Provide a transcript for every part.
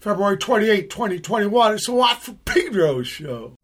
February 28, 2021. It's a Watt for Pedro show.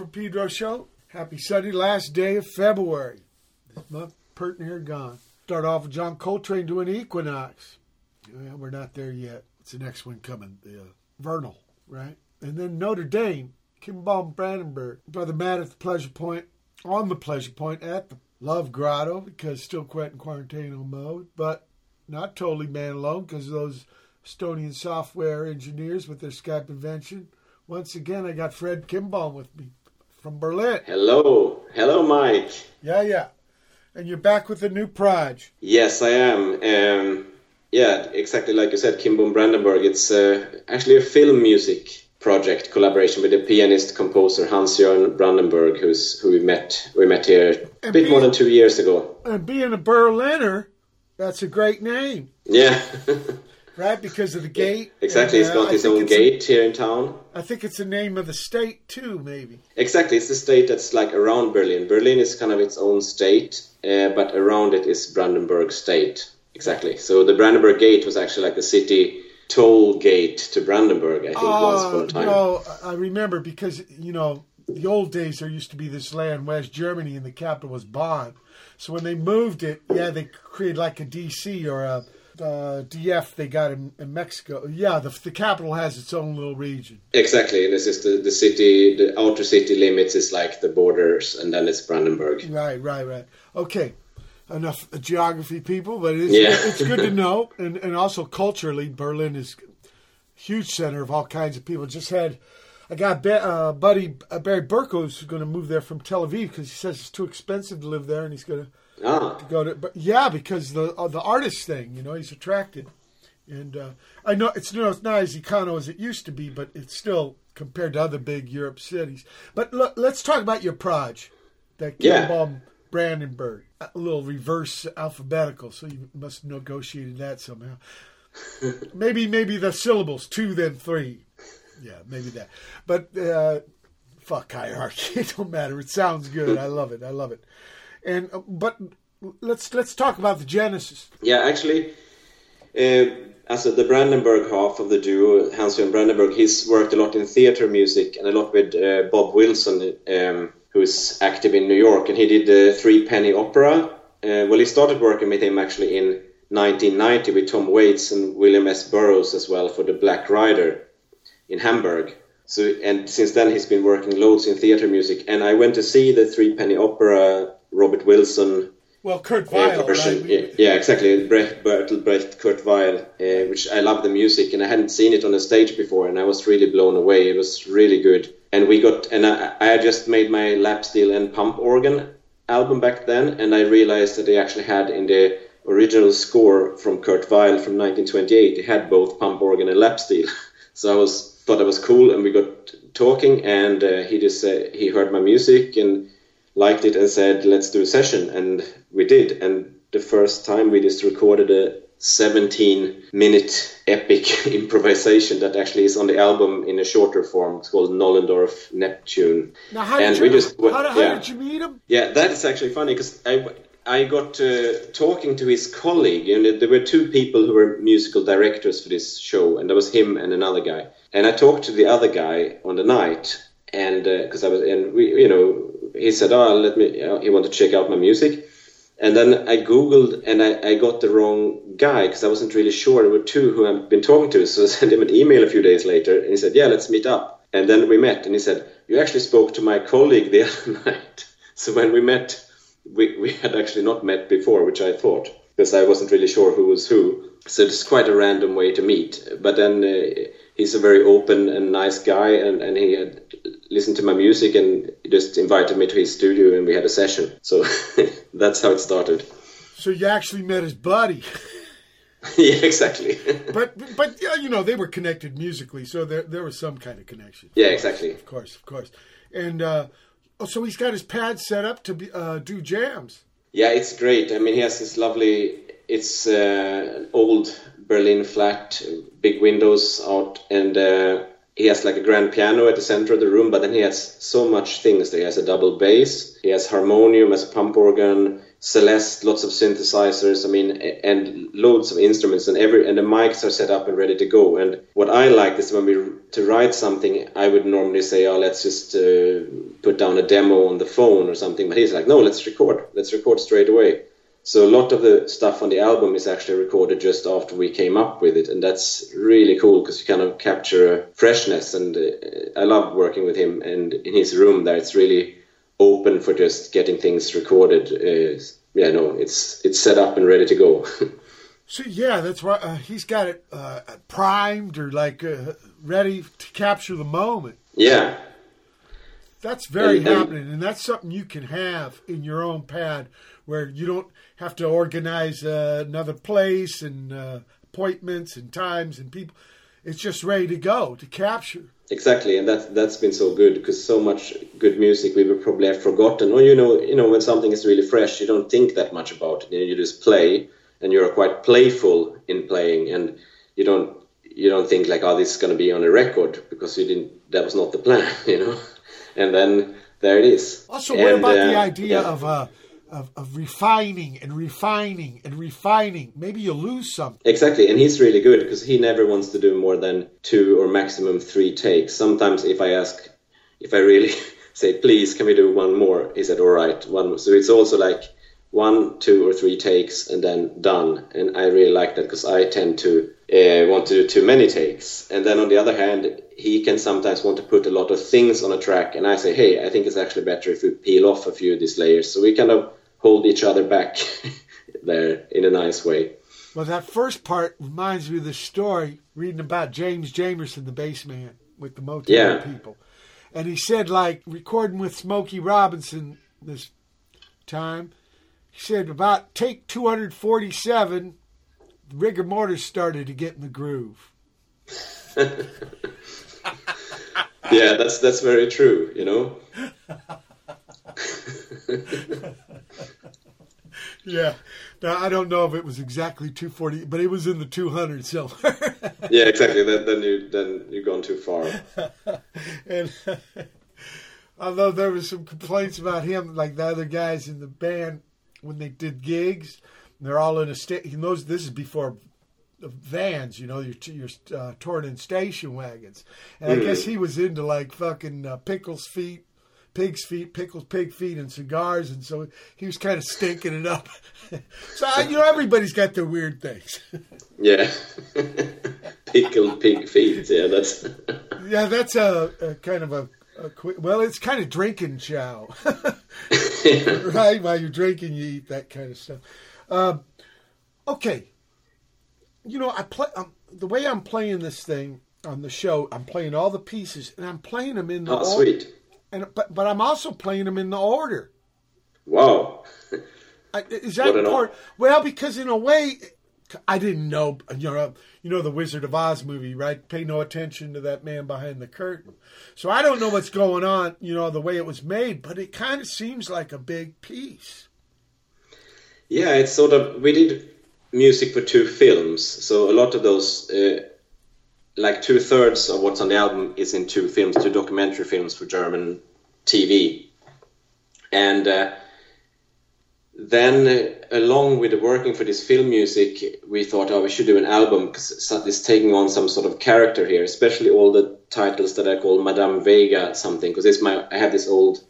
From Pedro show. Happy Sunday, last day of February. This month, pert here gone. Start off with John Coltrane doing Equinox. Yeah, we're not there yet. It's the next one coming, the uh, Vernal, right? And then Notre Dame, Kinbom Brandenburg, Brother Matt at the Pleasure Point, on the Pleasure Point at the Love Grotto because still quit in quarantine mode, but not totally man alone because those Estonian software engineers with their Skype invention. Once again, I got Fred Kinbom with me from Berlin. Hello. Hello, Mike. Yeah, yeah. And you're back with a new project. Yes, I am. Um, yeah, exactly like you said, Kinbom Brandenburg. It's uh, actually a film music project collaboration with the pianist composer Hans Jörn Brandenburg, who's who we met we met here a bit being, more than two years ago. And being a Berliner, that's a great name. Yeah. right, because of the gate. Exactly, and, uh, he's got his own gate a, here in town. I think it's the name of the state too, maybe. Exactly, it's the state that's like around Berlin. Berlin is kind of its own state, uh, but around it is Brandenburg state. Exactly. So the Brandenburg Gate was actually like the city toll gate to Brandenburg, I think, uh, once upon a time. No, I remember because, you know, the old days there used to be this land, West Germany, and the capital was Bonn. So when they moved it, yeah, they created like a DC or a uh, DF they got in, in, Mexico. Yeah, the, the capital has its own little region. Exactly. This is the, the city, the outer city limits is like the borders, and then it's Brandenburg. Right, right, right. Okay enough geography people, but it's, yeah. it's good to know. And, and also culturally, Berlin is a huge center of all kinds of people. Just had, I got uh, buddy uh, Barry Burko who's going to move there from Tel Aviv because he says it's too expensive to live there, and he's going to, ah. to go to. But yeah, because the uh, the artist thing, you know, he's attracted. And uh, I know it's, you know, it's not as econo as it used to be, but it's still compared to other big Europe cities. But look, let's talk about your proj, that yeah. Brandenburg a little reverse alphabetical, so you must have negotiated that somehow. maybe maybe the syllables two then three. Yeah, maybe that. But uh, fuck hierarchy. It don't matter. It sounds good. I love it. I love it. And uh, but let's let's talk about the genesis. Yeah, actually, uh, as the Brandenburg half of the duo, Hans Jörn Brandenburg, he's worked a lot in theater music and a lot with uh, Bob Wilson. Um, who's active in New York, and he did the Three Penny Opera. Uh, well, he started working with him actually in 1990 with Tom Waits and William S. Burroughs as well for the Black Rider in Hamburg. So, and since then he's been working loads in theater music. And I went to see the Three Penny Opera, Robert Wilson. Well, Kurt Weill, version. Right? Yeah, yeah, exactly. Brecht, Bertolt Brecht, Kurt Weill, uh, which I love the music, and I hadn't seen it on a stage before, and I was really blown away. It was really good and we got and I, I had just made my lap steel and pump organ album back then, and I realized that they actually had in the original score from Kurt Weill from 1928, they had both pump organ and lap steel. so I was thought that was cool, and we got talking, and uh, he just uh, he heard my music and liked it and said, "Let's do a session," and we did. And the first time we just recorded a 17 minute epic improvisation that actually is on the album in a shorter form. It's called Nollendorf Neptune. Now, how, and did, you, just, how, how yeah. did you meet him? Yeah, that is actually funny because I, I got uh, talking to his colleague, and there were two people who were musical directors for this show, and there was him and another guy. And I talked to the other guy on the night, and because uh, I was, and we, you know, he said, "Oh, let me," he wanted to check out my music. And then I Googled and I, I got the wrong guy because I wasn't really sure. There were two who I've been talking to. So I sent him an email a few days later and he said, Yeah, let's meet up. And then we met and he said, You actually spoke to my colleague the other night. So when we met, we, we had actually not met before, which I thought because I wasn't really sure who was who. So it's quite a random way to meet. But then uh, he's a very open and nice guy, and, and he had listened to my music and just invited me to his studio, and we had a session. So that's how it started. So you actually met his buddy. yeah, exactly. but but yeah, you know they were connected musically, so there there was some kind of connection. Yeah, exactly. Of course, of course. And uh, oh, so he's got his pad set up to be, uh, do jams. Yeah, it's great. I mean, he has this lovely. It's uh, old Berlin flat, big windows out, and uh, he has like a grand piano at the center of the room, but then he has so much things. there. He has a double bass, he has harmonium as a pump organ, Celeste, lots of synthesizers. I mean, and loads of instruments, and every and the mics are set up and ready to go. And what I like is when we to write something, I would normally say, "Oh, let's just uh, put down a demo on the phone or something." But he's like, "No, let's record. Let's record straight away." So a lot of the stuff on the album is actually recorded just after we came up with it, and that's really cool because you kind of capture a freshness. And uh, I love working with him, and in his room there, it's really open for just getting things recorded. Uh, yeah, no, it's it's set up and ready to go. so yeah, that's right. Uh, he's got it uh, primed or like uh, ready to capture the moment. Yeah, that's very and, happening, and that's something you can have in your own pad where you don't have to organize uh, another place and uh, appointments and times and people. It's just ready to go to capture. Exactly, and that that's been so good because so much good music we would probably have forgotten. Or you know, you know, when something is really fresh, you don't think that much about it. You, know, you just play, and you're quite playful in playing, and you don't you don't think like, oh, this is going to be on a record because you didn't. That was not the plan, you know. And then there it is. Also, what and, about uh, the idea yeah. of uh, of, of refining and refining and refining. Maybe you lose something. Exactly, and he's really good because he never wants to do more than two or maximum three takes. Sometimes, if I ask, if I really say, please, can we do one more? He said, all right, one. So it's also like one, two, or three takes and then done. And I really like that because I tend to uh, want to do too many takes. And then on the other hand, he can sometimes want to put a lot of things on a track. And I say, hey, I think it's actually better if we peel off a few of these layers. So we kind of hold each other back there in a nice way. Well, that first part reminds me of the story reading about James Jamerson, the bass man with the Motown yeah. people. And he said, like, recording with Smokey Robinson this time, he said, about take 247, the rigor mortis started to get in the groove. yeah, that's that's very true, you know. yeah. Now I don't know if it was exactly 240, but it was in the 200 somewhere. yeah, exactly. Then, then you then you've gone too far. and although there was some complaints about him, like the other guys in the band when they did gigs, they're all in a state. He knows this is before the vans, you know, your your uh, touring in station wagons, and mm-hmm. I guess he was into like fucking uh, pickles feet pig's feet, pickles, pig feet, and cigars, and so he was kind of stinking it up. so you know, everybody's got their weird things. yeah, pickled pig feet. Yeah, that's yeah, that's a, a kind of a, a quick. Well, it's kind of drinking chow, right? While you're drinking, you eat that kind of stuff. Um, okay, you know, I play um, the way I'm playing this thing on the show. I'm playing all the pieces, and I'm playing them in the oh, sweet and but but I'm also playing them in the order. Wow. Is that important? Well, because in a way, I didn't know. You know, you know the Wizard of Oz movie, right? Pay no attention to that man behind the curtain. So I don't know what's going on. You know the way it was made, but it kind of seems like a big piece. Yeah, it's sort of we did music for two films, so a lot of those. Uh, like two thirds of what's on the album is in two films, two documentary films for German TV, and uh, then uh, along with the working for this film music, we thought, oh, we should do an album because it's taking on some sort of character here, especially all the titles that I call Madame Vega something, because it's my I have this old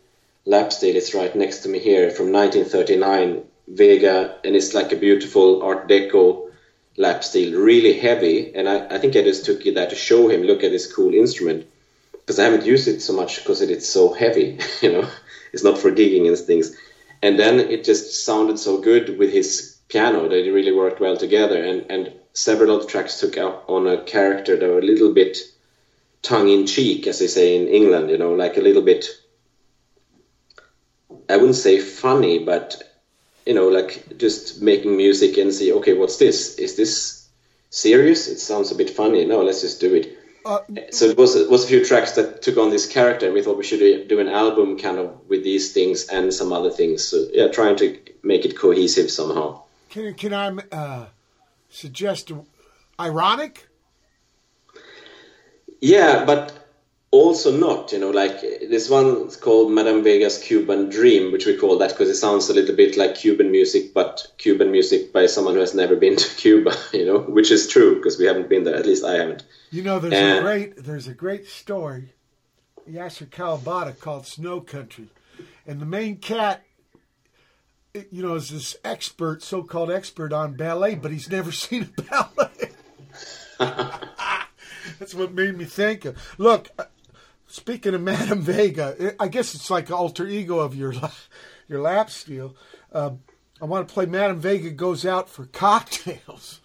lap steel, it's right next to me here from 1939 Vega, and it's like a beautiful Art Deco lap steel, really heavy. And I, I think I just took it there to show him, look at this cool instrument. Because I haven't used it so much because it is so heavy, you know. It's not for gigging and things. And then it just sounded so good with his piano that it really worked well together. And, and several of the tracks took on a character that were a little bit tongue in cheek, as they say in England, you know, like a little bit, I wouldn't say funny, but you know, like just making music and see, okay, what's this? Is this serious? It sounds a bit funny. No, let's just do it. Uh, so it was it was a few tracks that took on this character, and we thought we should do an album kind of with these things and some other things. So yeah, trying to make it cohesive somehow. Can can I uh, suggest ironic? Yeah, but also not. You know, like this one's called Madame Vega's Cuban Dream, which we call that because it sounds a little bit like Cuban music, but Cuban music by someone who has never been to Cuba. You know, which is true because we haven't been there. At least I haven't. You know, there's Uh, a great there's a great story, Yasunari Kawabata called Snow Country, and the main cat, you know, is this expert, so-called expert on ballet, but he's never seen a ballet. That's what made me think of. Look, speaking of Madame Vega, I guess it's like alter ego of your your lap steel. Um, I want to play Madame Vega goes out for cocktails.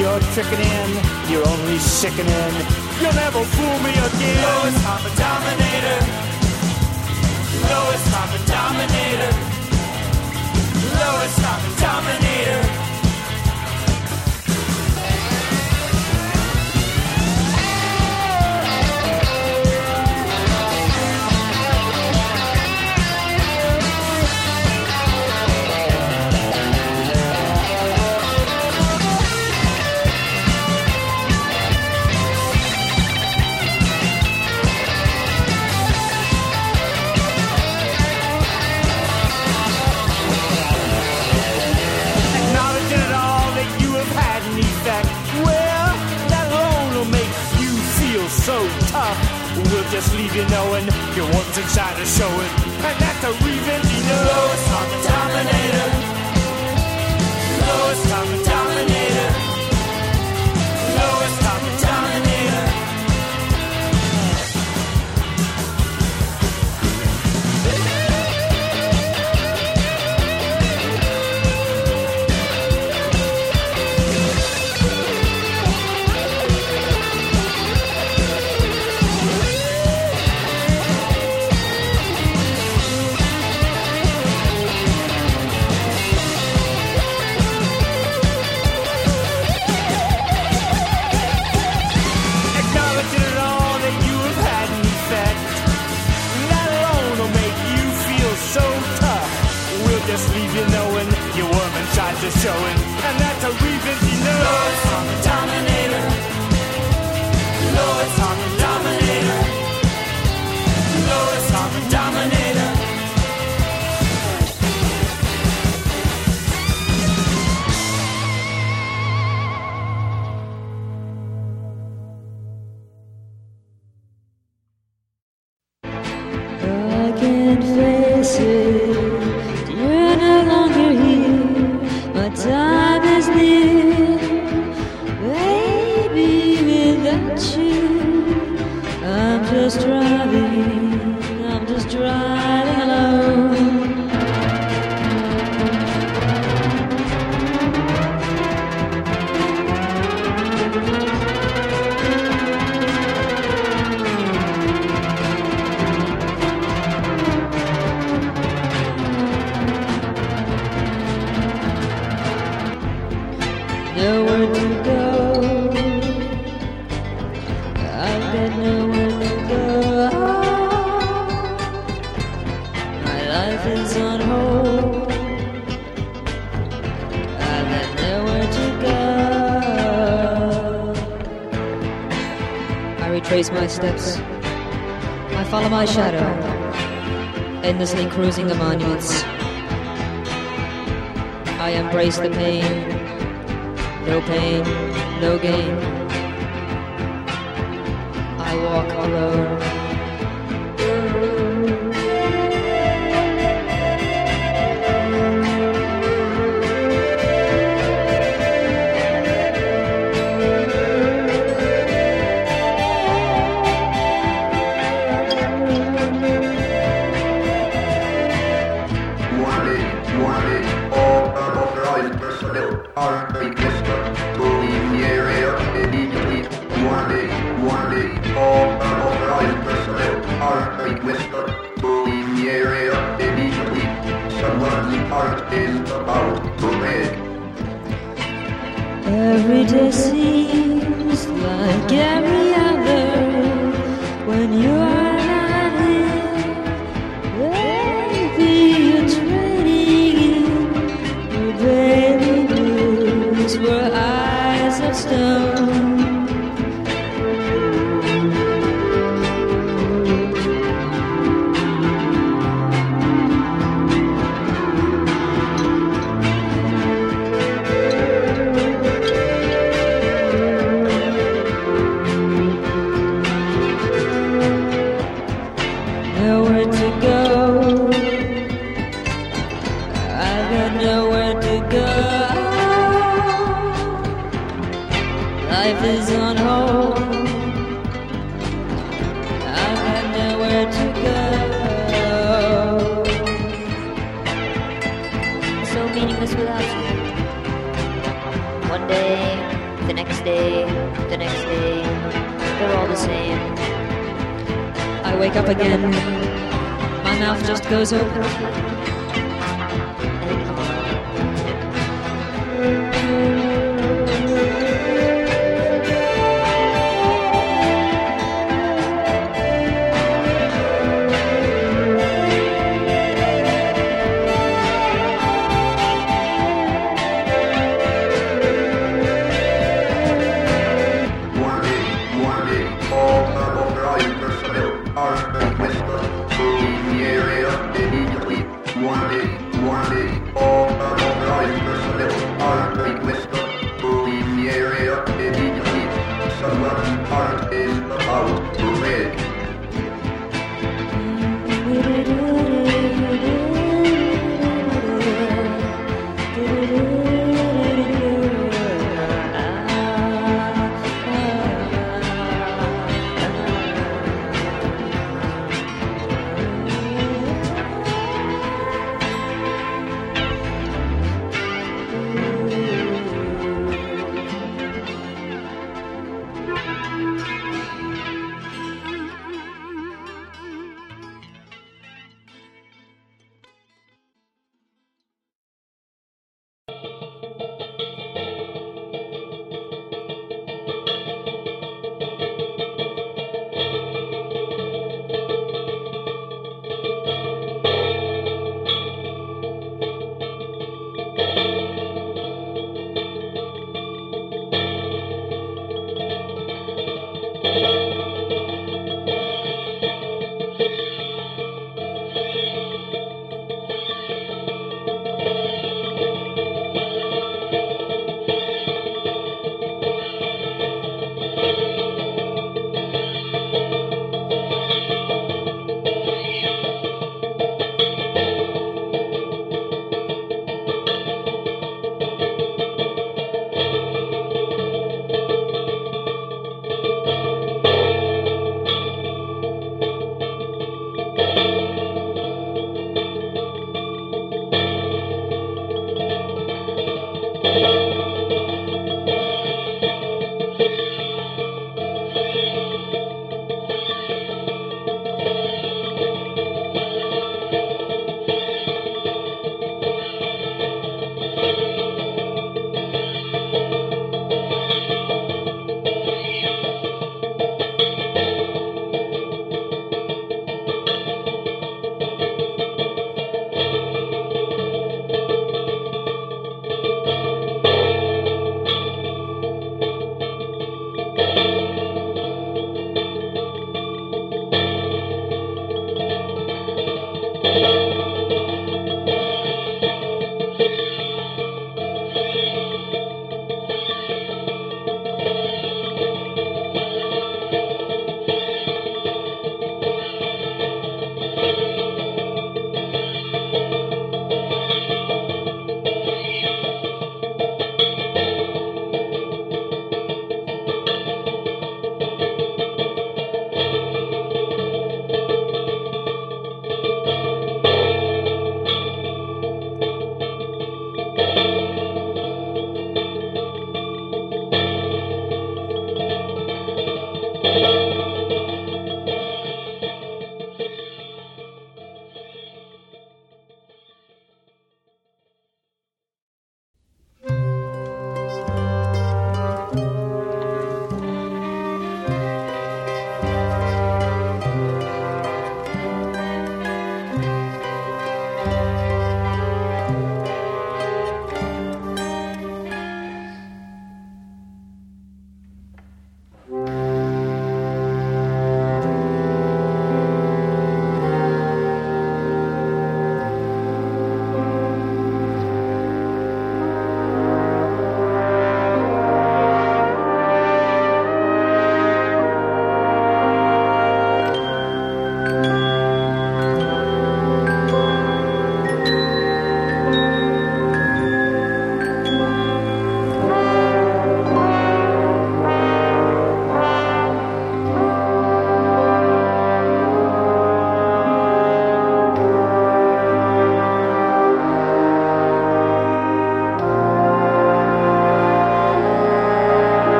You're tricking in, you're only sickening. You'll never fool me again.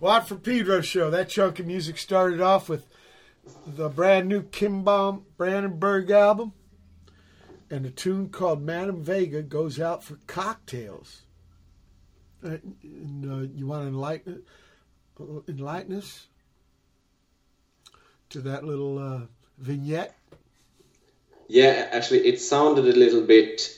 Watt for Pedro show. That chunk of music started off with the brand new Kinbom Brandenburg album, and a tune called Madame Vega goes out for cocktails. Uh, and, uh, you want to enlighten, enlighten us to that little uh, vignette? Yeah, actually, it sounded a little bit.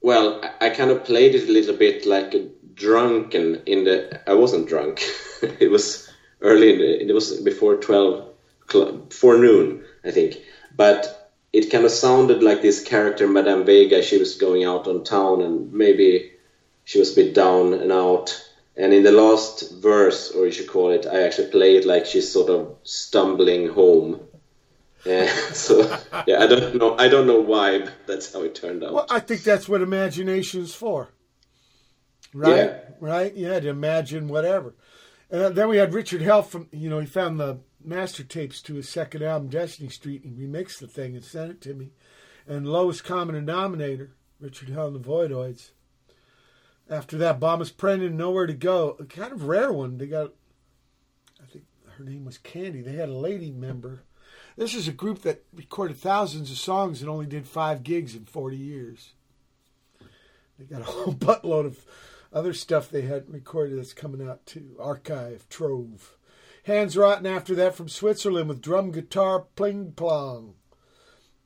Well, I kind of played it a little bit like a drunken in the. I wasn't drunk. it was early. In the, it was before twelve, before noon, I think. But it kind of sounded like this character, Madame Vega. She was going out on town, and maybe she was a bit down and out. And in the last verse, or you should call it, I actually play it like she's sort of stumbling home. Yeah, so yeah, I don't know. I don't know why, but that's how it turned out. Well, I think that's what imagination's for. Right? Yeah. Right? Yeah, to imagine whatever. And then we had Richard Hell from, you know, he found the master tapes to his second album, Destiny Street, and remixed the thing and sent it to me. And lowest common denominator, Richard Hell and the Voidoids. After that, Bomis Prendin, Nowhere to Go. A kind of rare one. They got, I think her name was Candy. They had a lady member. This is a group that recorded thousands of songs and only did five gigs in 40 years. They got a whole buttload of other stuff they hadn't recorded that's coming out too. Archive, Trove. Hans Rotten after that from Switzerland with drum guitar, pling plong.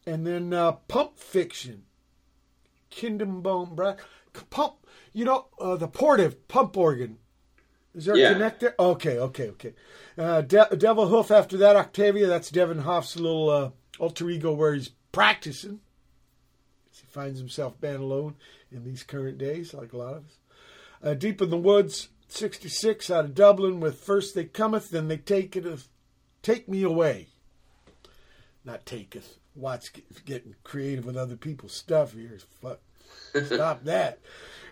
And then uh, Pump Fiction. Kingdom Bone Bra- Pump, you know, uh, the portive pump organ. Is there Yeah. a connect there? Okay, okay, okay. Uh, De- Devil Hoof after that, Octavia. That's Devin Hoff's little uh, alter ego where he's practicing. He finds himself band alone in these current days, like a lot of us. Uh, Deep in the Woods, 66 out of Dublin with First They Cometh, Then They Take It, Take Me Away. Not taketh. Watt's get- getting creative with other people's stuff here. Fuck. Stop that.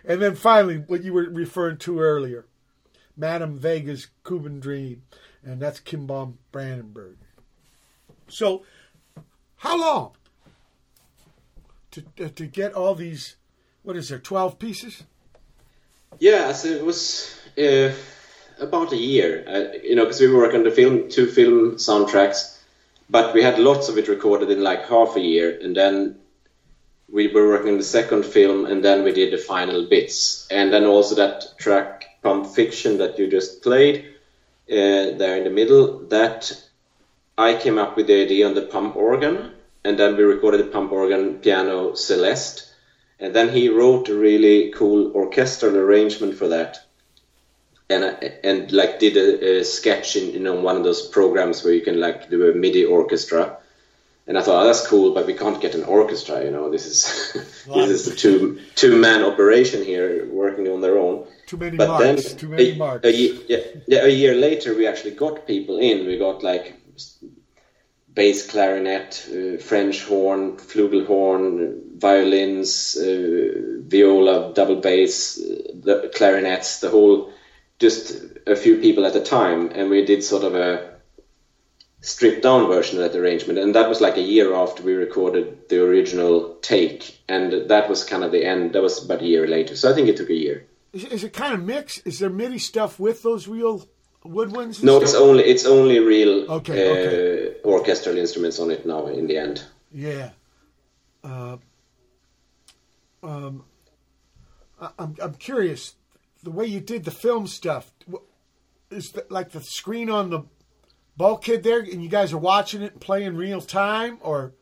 And then finally, what you were referring to earlier, Madame Vega's Cuban Dream, and that's Kinbom Brandenburg. So, how long to uh, to get all these? What is there? Twelve pieces? Yeah, so it was uh, about a year. Uh, you know, because we were working on the film, two film soundtracks, but we had lots of it recorded in like half a year, and then we were working on the second film, and then we did the final bits, and then also that track Pump Fiction that you just played uh, there in the middle. That I came up with the idea on the pump organ, and then we recorded the pump organ piano Celeste. And then he wrote a really cool orchestral arrangement for that, and and like did a, a sketch in you know one of those programs where you can like do a MIDI orchestra. And I thought oh, that's cool, but we can't get an orchestra. You know, this is this is a two two man operation here, working on their own. Too many But then marks. Too many a, marks. A, ye- yeah, yeah, a year later, we actually got people in. We got like bass clarinet, uh, French horn, flugelhorn, violins, uh, viola, double bass, the clarinets, the whole, just a few people at a time, and we did sort of a stripped down version of that arrangement, and that was like a year after we recorded the original take, and that was kind of the end. That was about a year later, so I think it took a year. Is, is it kind of mixed? Is there MIDI stuff with those real woodwinds? No, it's only it's only real Okay, uh, okay. orchestral instruments on it now. In the end, Yeah. Uh, um, I, I'm I'm curious. The way you did the film stuff is that like the screen on the bulkhead there, and you guys are watching it and playing real time, or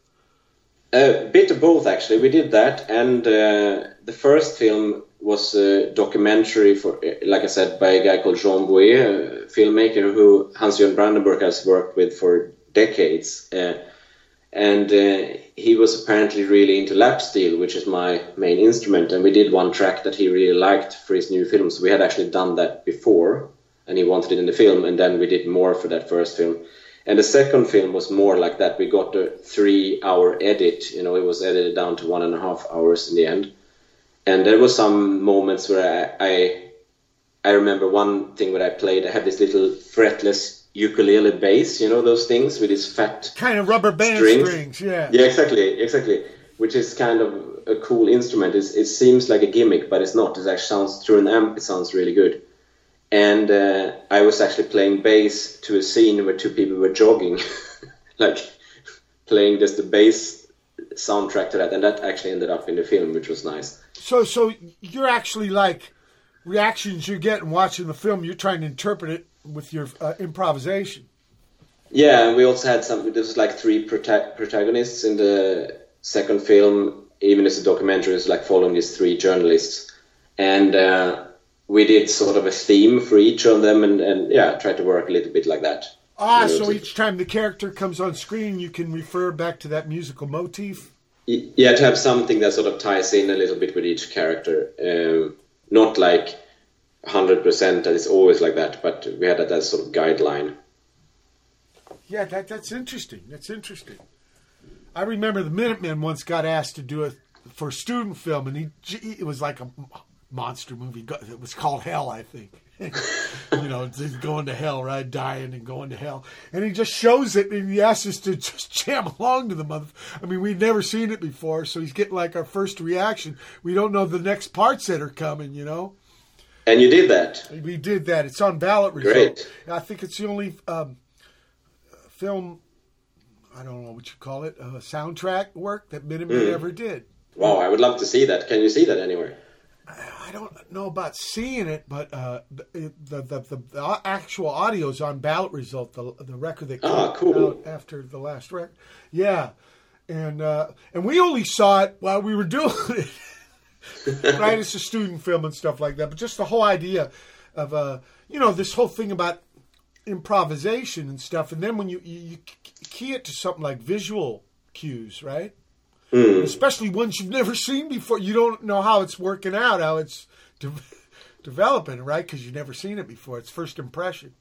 a bit of both actually. We did that, and uh, the first film was a documentary for, like I said, by a guy called Jean Bouet, a filmmaker who Hans-Jörn Brandenburg has worked with for decades. Uh, and uh, he was apparently really into lap steel, which is my main instrument. And we did one track that he really liked for his new film. So we had actually done that before, and he wanted it in the film. And then we did more for that first film. And the second film was more like that. We got a three-hour edit. You know, it was edited down to one and a half hours in the end. And there was some moments where I, I, I remember one thing where I played. I had this little fretless ukulele bass. You know those things with these fat kind of rubber band Strings? strings. yeah. yeah, exactly, exactly. Which is kind of a cool instrument. It's, it seems like a gimmick, but it's not. It actually sounds through an amp. It sounds really good. and uh, I was actually playing bass to a scene where two people were jogging, like playing just the bass soundtrack to that, and that actually ended up in the film, which was nice. So, so you're actually like reactions you get in watching the film. You're trying to interpret it with your uh, improvisation. Yeah, and we also had some. There was like three prota- protagonists in the second film. Even as a documentary, it's like following these three journalists, and uh, we did sort of a theme for each of them, and, and yeah, tried to work a little bit like that. Ah, You know, so each time the character comes on screen, you can refer back to that musical motif. Yeah, to have something that sort of ties in a little bit with each character. Um, not like hundred percent that it's always like that, but we had that as sort of guideline. Yeah, that that's interesting. That's interesting. I remember the Minutemen once got asked to do it for a student film, and he it was like a monster movie. It was called Hell, I think. you know, going to hell, right? Dying and going to hell, and he just shows it, and he asks us to just jam along to the mother. I mean, we've never seen it before, so he's getting like our first reaction. We don't know the next parts that are coming. You know. And you did that. We did that. It's on ballot result. Great. I think it's the only um, film. I don't know what you call it. Uh, soundtrack work that Minutemen Hmm. ever did. Wow, I would love to see that. Can you see that anywhere? I don't know about seeing it, but uh, the, the, the the actual audio is on ballot result. The the record that came Ah, cool. out after the last record. Yeah, and uh, and we only saw it while we were doing it. right, it's a student film and stuff like that. But just the whole idea of uh, you know, this whole thing about improvisation and stuff, and then when you you, you key it to something like visual cues, right? Especially ones you've never seen before, you don't know how it's working out, how it's de- developing, right? Because you've never seen it before. It's first impression.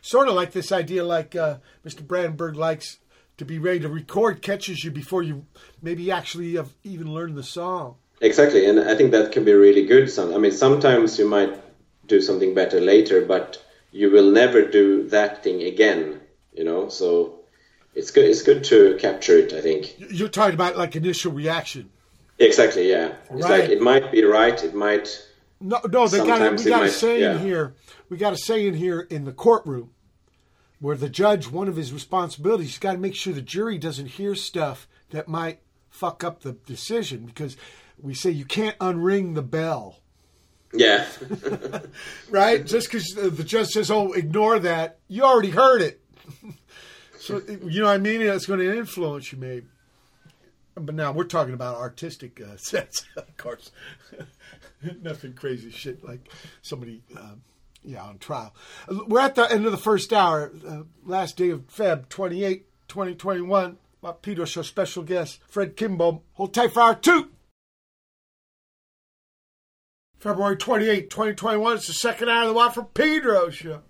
Sort of like this idea, like uh, Mr. Brandenburg likes to be ready to record, catches you before you maybe actually have even learned the song. Exactly, and I think that can be really good. Some, I mean, sometimes you might do something better later, but you will never do that thing again. You know, so it's good. It's good to capture it. I think. You're talking about like initial reaction. Exactly. Yeah. It's Right. like it might be right. It might. No, no, they got we got a saying yeah. here. We got a saying here in the courtroom where the judge, one of his responsibilities, he's got to make sure the jury doesn't hear stuff that might fuck up the decision because we say you can't unring the bell, Yeah. right? Just because the judge says, "Oh, ignore that," you already heard it. so you know what I mean? It's going to influence you, maybe. But now we're talking about artistic uh, sense, of course. Nothing crazy shit like somebody, um, yeah, on trial. We're at the end of the first hour, uh, last day of Feb 28, 2021. My Pedro Show special guest, Fred Kinbom. Hold tight for hour two. February 28, 2021. It's the second hour of the Watt from Pedro Show.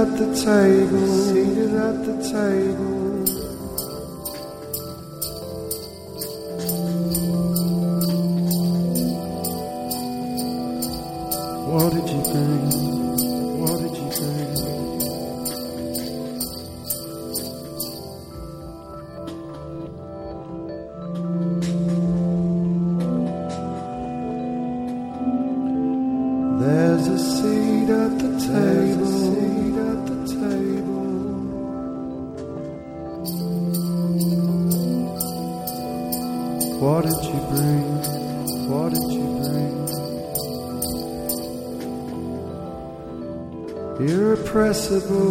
At the table, seated at the table. Irrepressible,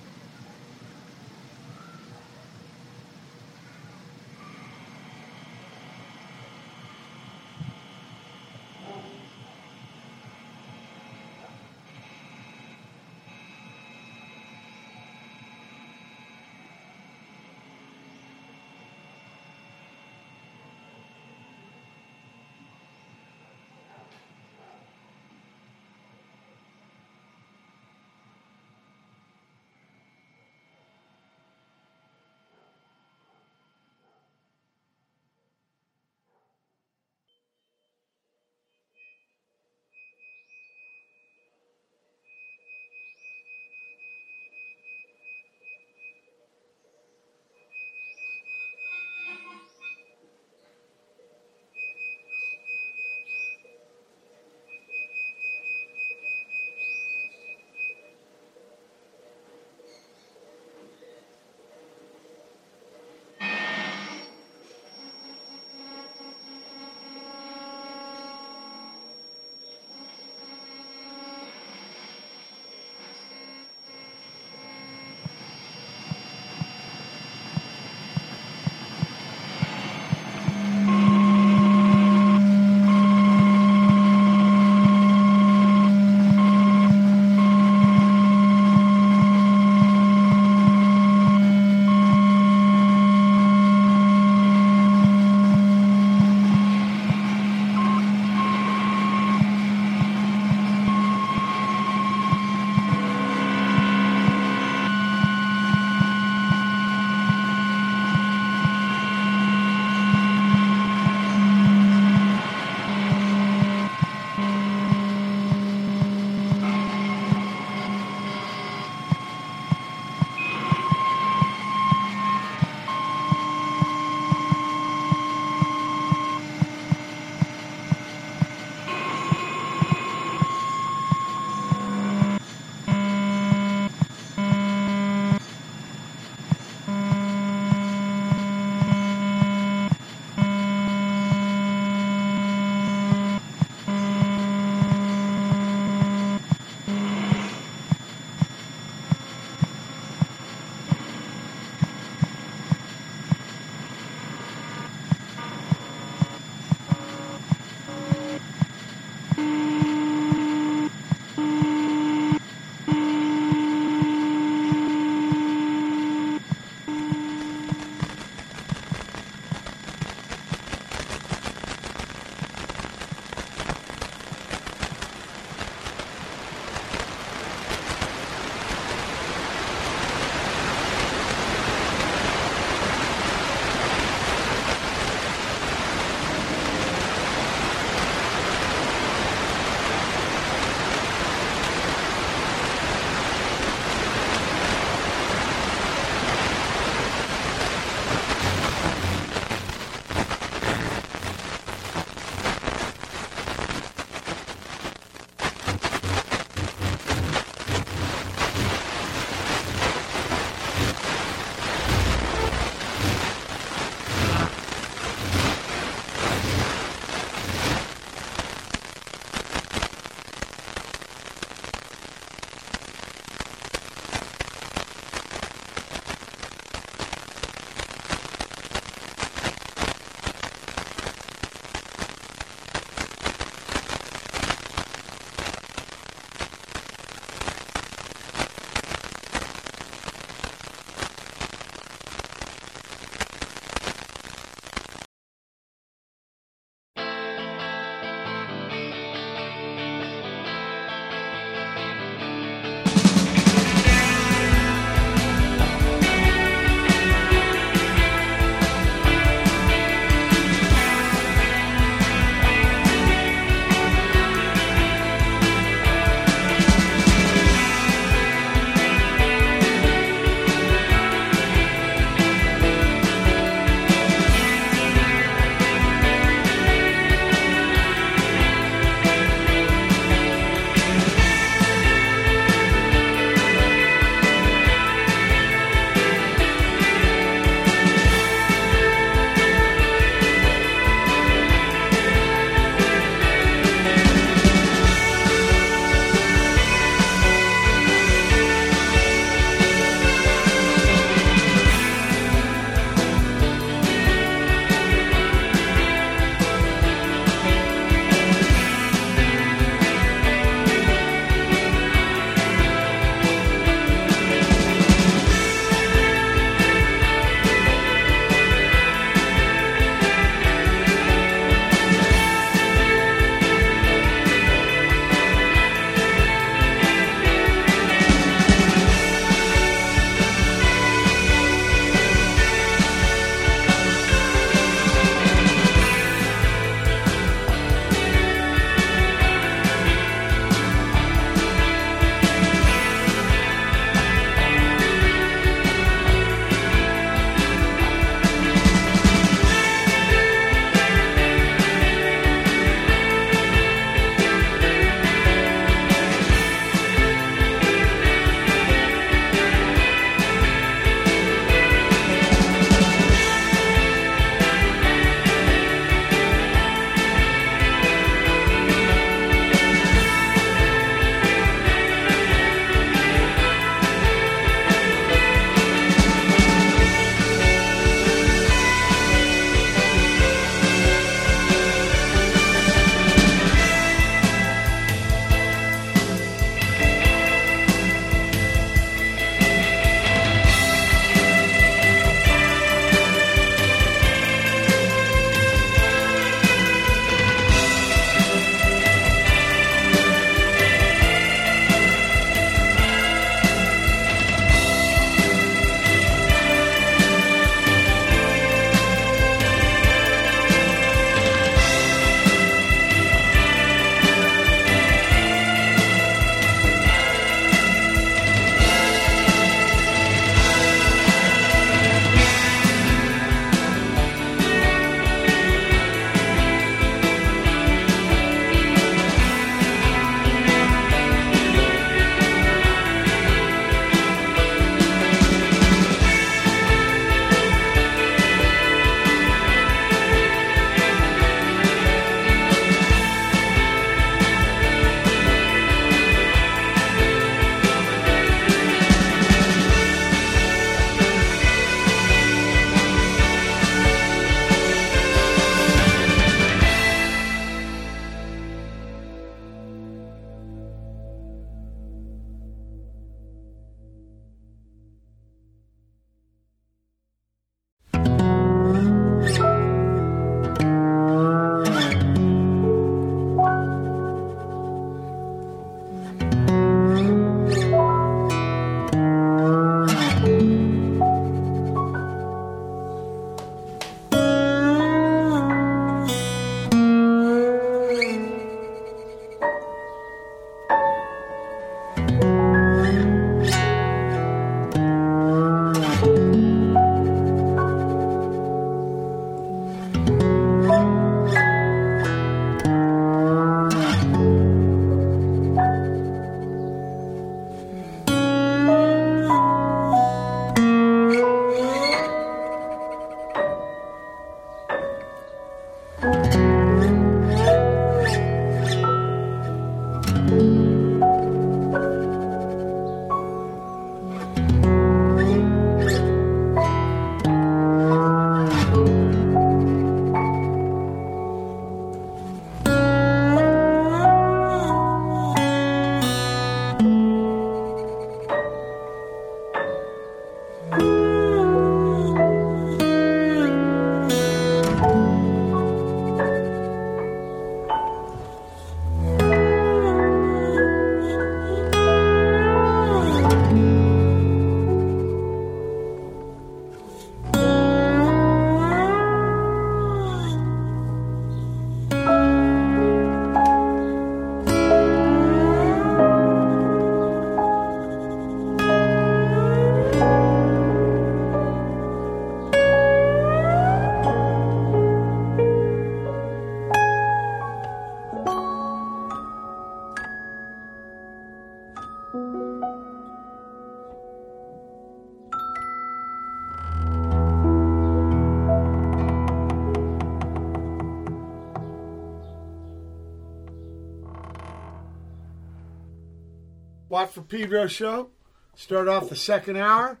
Pedro show. Start off the second hour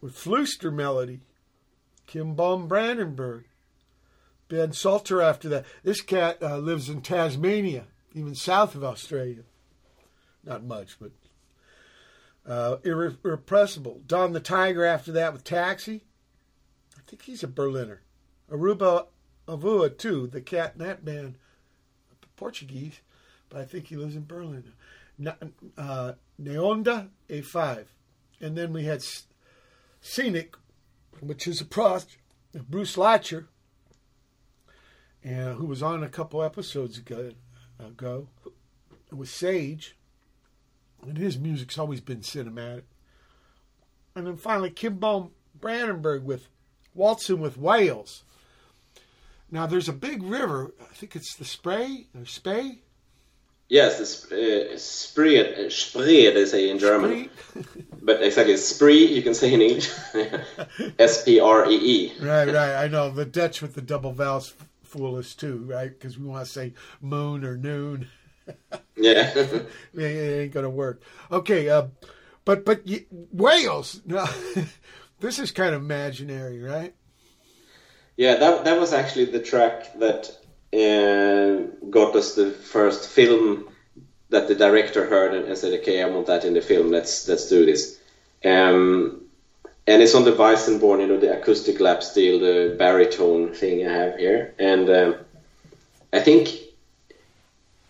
with Fluestermelodie, Kim Baum Brandenburg, Ben Salter after that. This cat uh, lives in Tasmania, even south of Australia. Not much, but uh, Irre- Irrepressible. Don the Tiger after that with Taxi. I think he's a Berliner. Arubu Avua, too, the cat in that band. Portuguese, but I think he lives in Berlin. Uh, Naonde A5. And then we had Scenic, which is a prost, Bruce Latcher, who was on a couple episodes ago, ago with Sage. And his music's always been cinematic. And then finally, Kinbom Brandenburg with Waltzing with Whales. Now, there's a big river. I think it's the Spray or Spey. Yes, the sp- uh, spree, uh, spree, they say in German. But exactly, spree, you can say in English. S P R E E. right, right. I know the Dutch with the double vowels fool us too, right? Because we want to say moon or noon. Yeah. it ain't gonna work. Okay, uh, but but y- Wales. No, this is kind of imaginary, right? yeah, that, that was actually the track that uh, got us the first film that the director heard and, said, okay, I want that in the film, let's, let's do this. Um, and it's on the Weissenborn, you know, the acoustic lap steel, the baritone thing I have here. And um, I think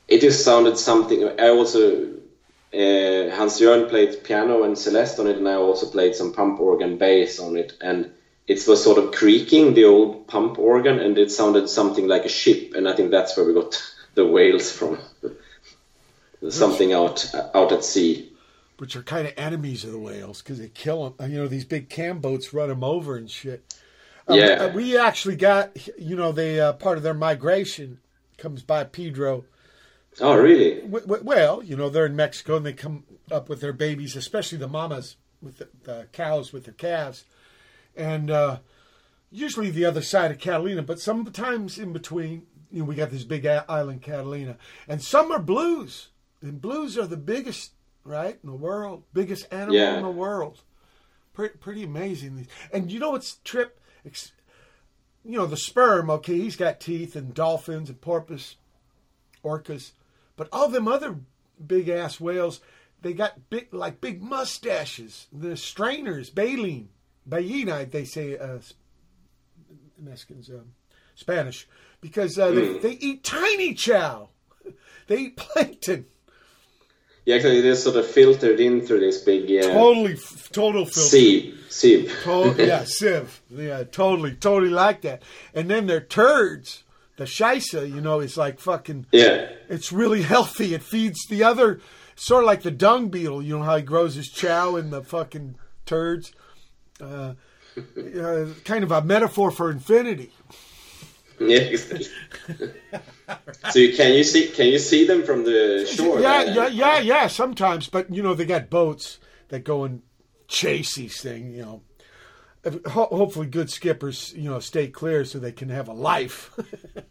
it just sounded something. I also uh, Hans Jörn played piano and Celeste on it, and I also played some pump organ bass on it, and it was sort of creaking the old pump organ, and it sounded something like a ship, and I think that's where we got the whales from. something out out at sea. Which are kind of enemies of the whales because they kill them. You know, these big cam boats run them over and shit. Um, Yeah. uh, we actually got. You know, they uh, part of their migration comes by Pedro. Oh, really? W- w- well, you know, they're in Mexico and they come up with their babies, especially the mamas with the, the cows with their calves, and uh, usually the other side of Catalina, but sometimes in between. You know, we got this big island, Catalina, and some are blues, and blues are the biggest, right, in the world, biggest animal Yeah. in the world. Pretty, pretty amazing. And you know what's trip? You know, the sperm. Okay, he's got teeth, and dolphins and porpoise, orcas, but all them other big ass whales, they got big like big mustaches. The strainers, baleen, ballena, they say, uh, Mexicans, um, Spanish, because uh, they, they eat tiny chow. They eat plankton. Yeah, actually, it is sort of filtered in through this big uh, Totally, f- total filter. sieve. Sieve. To- yeah, sieve. Yeah, totally, totally like that. And then their turds, the shisa, you know, is like fucking. Yeah. It's really healthy. It feeds the other, sort of like the dung beetle. You know how he grows his chow in the fucking turds. Uh, uh, kind of a metaphor for infinity. Yeah, exactly. so you, can you see can you see them from the shore? Yeah, there? yeah, yeah, yeah. Sometimes, but you know, they got boats that go and chase these things. You know, ho- hopefully, good skippers, you know, stay clear so they can have a life,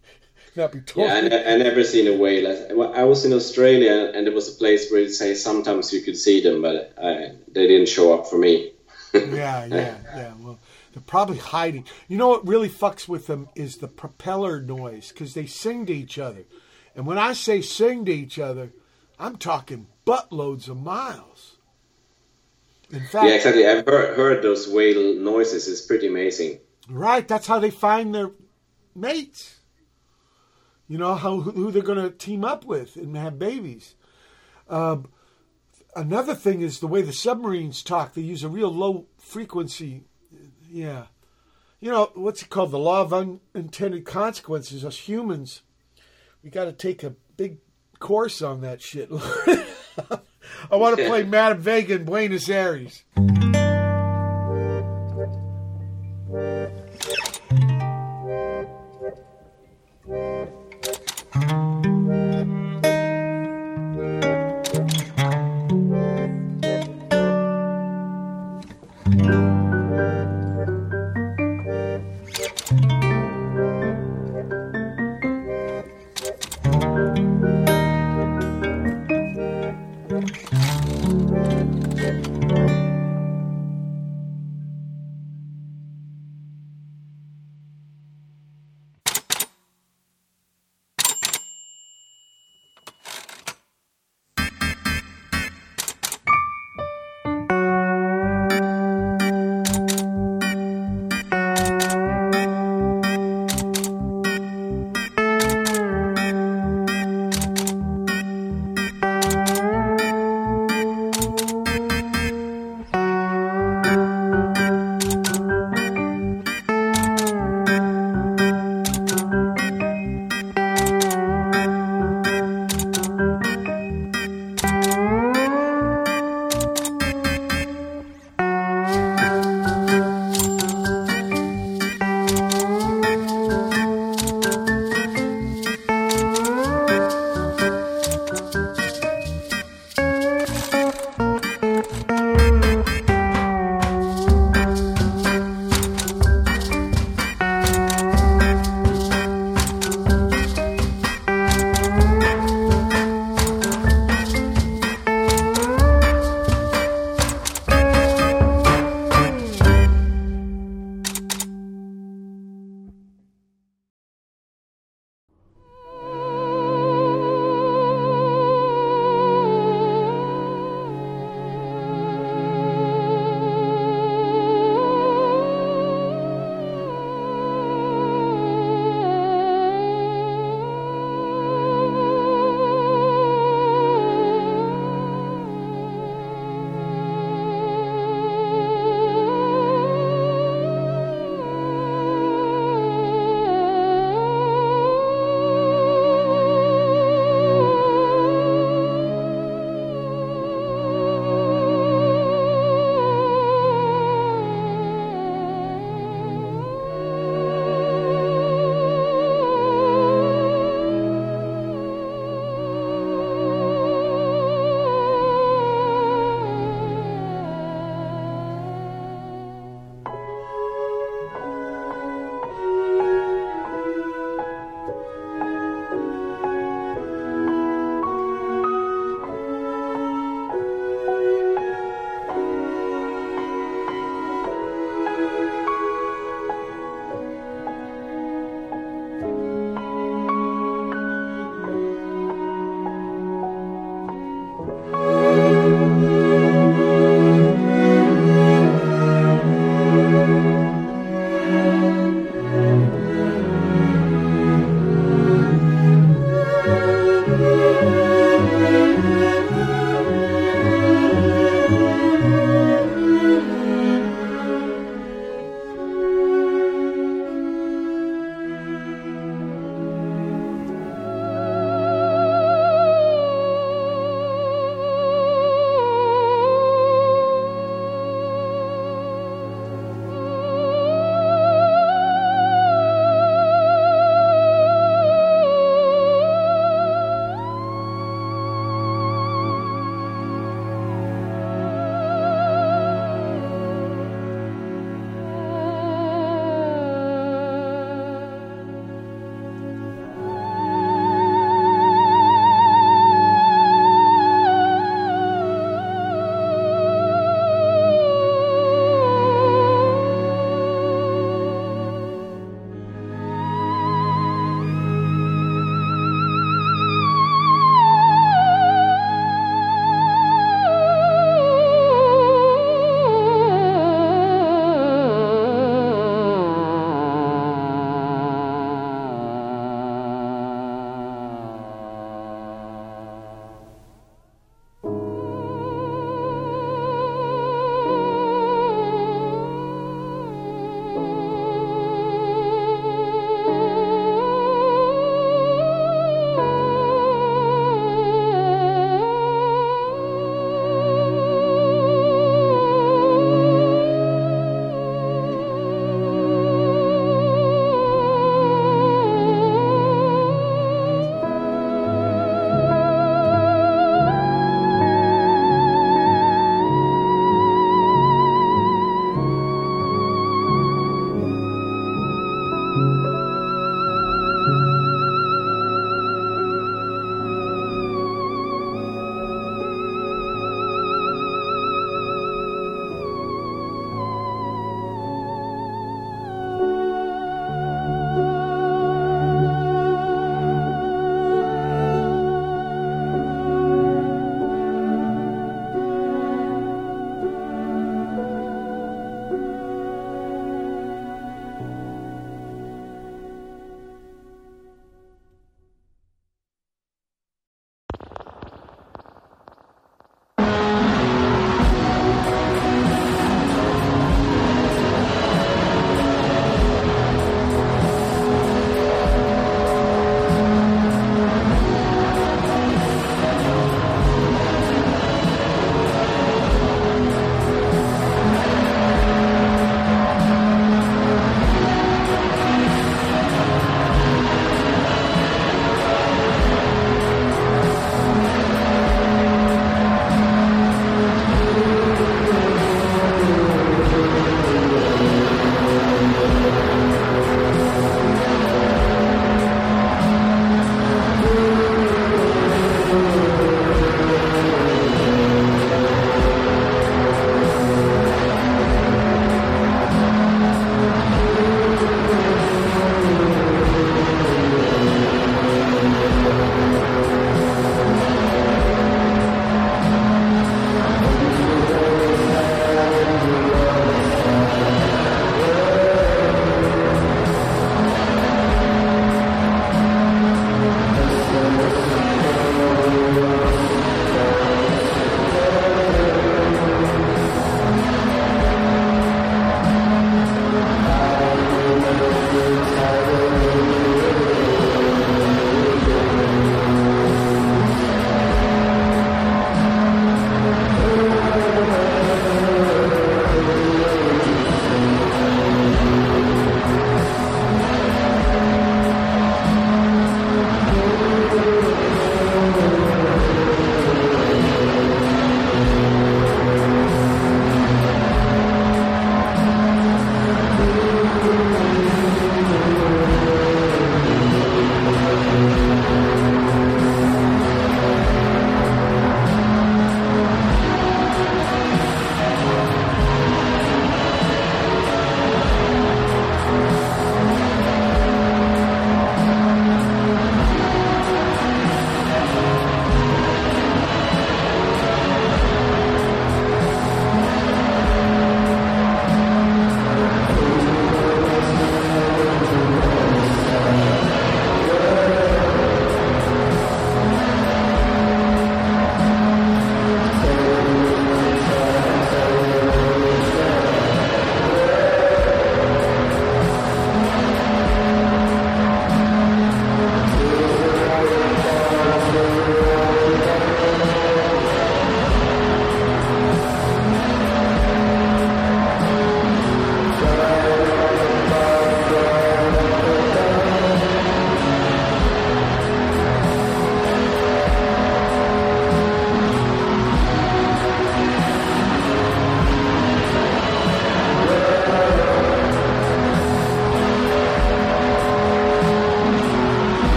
not be Yeah, I, ne- I never seen a whale. I, well, I was in Australia, and there was a place where it say sometimes you could see them, but I, they didn't show up for me. Yeah, yeah, yeah. Well, they're probably hiding. You know what really fucks with them is the propeller noise because they sing to each other, and when I say sing to each other, I'm talking buttloads of miles. In fact, Yeah, exactly. I've heard, heard those whale noises. It's pretty amazing. Right, that's how they find their mates. You know how who they're going to team up with and have babies. Um, another thing is the way the submarines talk. They use a real low frequency. Yeah, you know what's it called? The law of unintended consequences. Us humans, we got to take a big course on that shit. I want to play Madame Vega in Buenos Aires.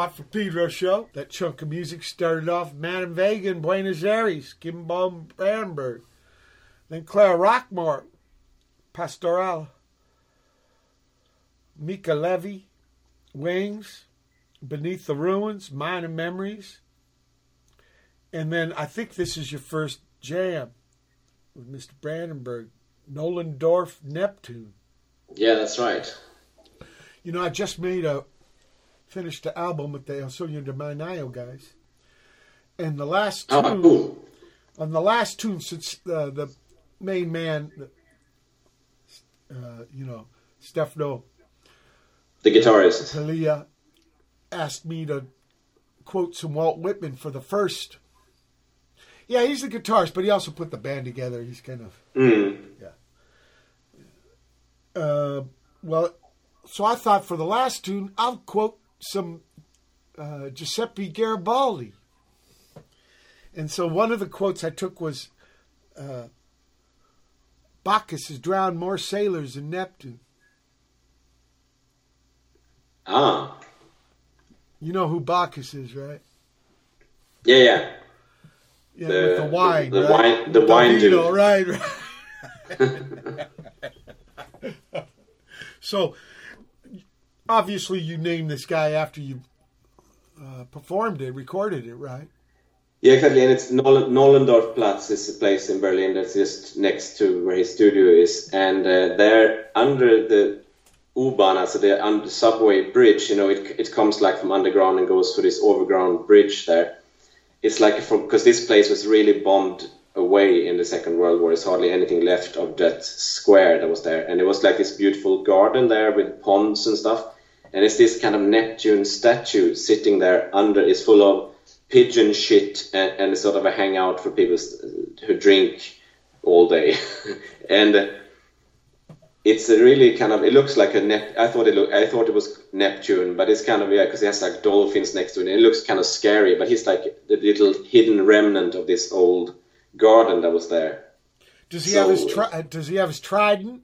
Watt for Pedro show. That chunk of music started off Madame Vega in Buenos Aires, Kinbom Brandenburg. Then Clara Rockmore, Pastorale. Mica Levi, Wings, Beneath the Ruins, Mine and Memories. And then I think this is your first jam with Mr. Brandenburg, Nollendorf Neptune. Yeah, that's right. You know, I just made a finished the album with the Sogno de Marinaio guys, and the last Oh, tune cool. on the last tune, since uh, the main man, uh, you know, Stefano The guitarist. Pilia, asked me to quote some Walt Whitman for the first. Yeah, he's the guitarist, but he also put the band together. He's kind of Mm. uh, well, so I thought for the last tune, I'll quote some uh, Giuseppe Garibaldi. And so one of the quotes I took was uh, Bacchus has drowned more sailors than Neptune. Ah. You know who Bacchus is, right? Yeah, yeah. Yeah, The- with the wine. the right? wine- the wine vino, dude. right, right. so, obviously, you named this guy after you uh, performed it, recorded it, right? Yeah, exactly. And it's Noll- Nollendorfplatz is a place in Berlin that's just next to where his studio is. And uh, there, under the U-Bahn, so the under subway bridge, you know, it, it comes like from underground and goes to this overground bridge there. It's like because this place was really bombed away in the Second World War. There's hardly anything left of that square that was there, and it was like this beautiful garden there with ponds and stuff. And it's this kind of Neptune statue sitting there under. It's full of pigeon shit and, and sort of a hangout for people who drink all day. and it's a really kind of. It looks like a Nep. I thought it look. I thought it was Neptune, but it's kind of yeah because it has like dolphins next to it. It looks kind of scary, but he's like the little hidden remnant of this old garden that was there. Does he have his So- tri- Does he have his trident?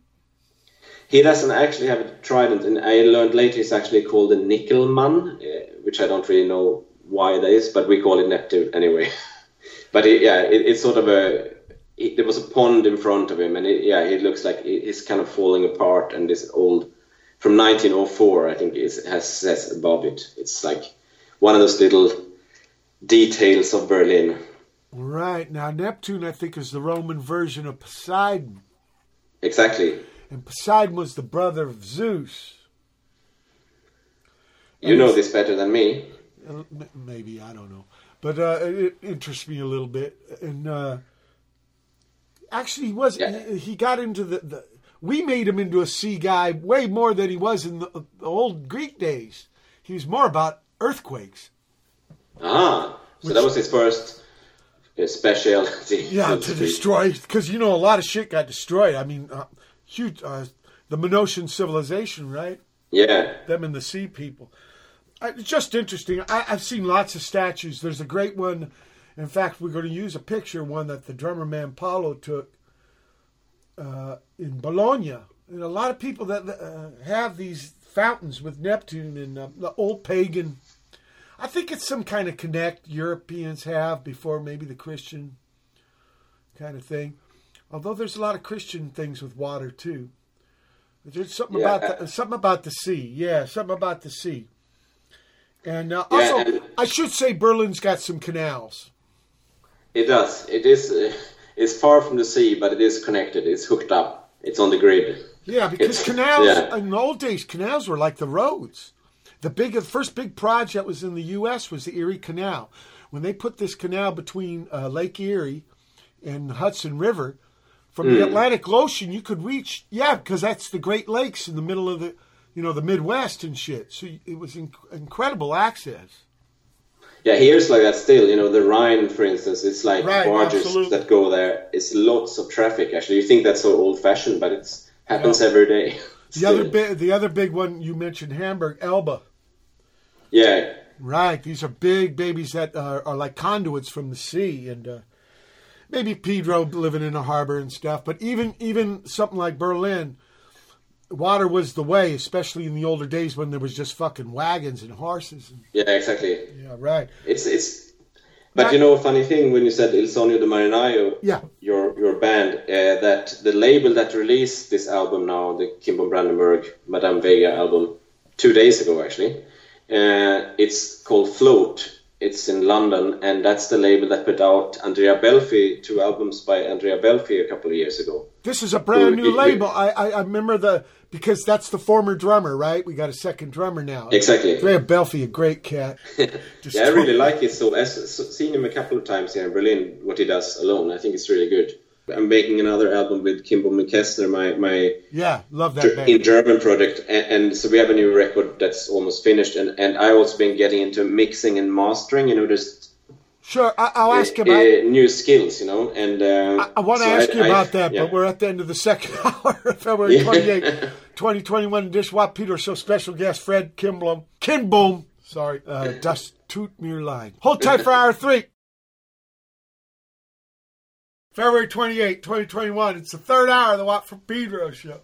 He doesn't actually have a trident, and I learned later it's actually called the Nickelman, uh, which I don't really know why that is, but we call it Neptune anyway. but it, yeah, it, it's sort of a. It, there was a pond in front of him, and it, yeah, it looks like it, it's kind of falling apart. And this old, from 1904, I think is has says above it. It's like one of those little details of Berlin. Right now, Neptune, I think, is the Roman version of Poseidon, Exactly. And Poseidon was the brother of Zeus. You know this better than me. Uh, Maybe I don't know, but uh, it interests me a little bit. And uh, actually, he was Yeah. he, he got into the, the. We made him into a sea guy way more than he was in the, the old Greek days. He was more about earthquakes. Ah, so that was his first uh, specialty. Yeah, to destroy because you know a lot of shit got destroyed. I mean, uh, huge. Uh, the Minoan civilization, right? Yeah, them and the sea people. It's just interesting. I, I've seen lots of statues. There's a great one. In fact, we're going to use a picture, one that the drummer man Paolo took uh, in Bologna. And a lot of people that uh, have these fountains with Neptune and uh, the old pagan. I think it's some kind of connect Europeans have before maybe the Christian kind of thing. Although there's a lot of Christian things with water too. There's something Yeah. about the, something about the sea. Yeah, something about the sea. And uh, Yeah, also, and- I should say Berlin's got some canals. it does. It is. Uh, it's far from the sea, but it is connected. It's hooked up. It's on the grid. Yeah, because It's- canals yeah. in the old days, canals were like the roads. The big, the first big project was in the U.S. was the Erie Canal. When they put this canal between uh, Lake Erie and the Hudson River, from Hmm. the Atlantic Ocean, you could reach. Yeah, because that's the Great Lakes in the middle of the, you know, the Midwest and shit. So it was inc- incredible access. Yeah, here's like that still. You know, the Rhine, for instance, it's like Right, barges absolutely. that go there. It's lots of traffic. Actually, you think that's so old-fashioned, but it happens every day. The other big, the other big one you mentioned, Hamburg, Elbe. Yeah, Right. These are big babies that are, are like conduits from the sea, and uh, maybe Pedro living in a harbor and stuff. But even even something like Berlin, water was the way, especially in the older days when there was just fucking wagons and horses. And, Yeah, exactly. yeah, right. It's it's. But you know, a funny thing when you said Il Sogno de Marinaio, Yeah. your your band, uh, that the label that released this album now, the Kinbom Brandenburg Madame Vega album, two days ago actually, uh, it's called Float. It's in London, and that's the label that put out Andrea Belfi, two albums by Andrea Belfi a couple of years ago. This is a brand new It- label. I, I I remember the because that's the former drummer, right? We got a second drummer now. Exactly. Andrea Belfi, a great cat. Yeah, I really like it. So I've seen him a couple of times here in Berlin. What he does alone, I think it's really good. I'm making another album with Kimbo Kessner, my my Yeah, love that band. in German project, and, and so we have a new record that's almost finished. And and I also been getting into mixing and mastering. You know, just Sure, I, I'll ask uh, about. uh, new skills. You know, and uh, I, I want to so ask you I- about that, yeah. but we're at the end of the second hour, of February Yeah. 28, 2021 edition. Watt Peter Show special guest Fred Kimblom. Kinboom. Sorry. Uh, Tut mir leid. Hold tight for hour three. February 28, 2021. It's the third hour of the Watt from Pedro show.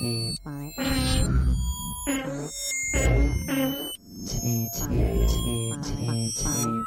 Thank you.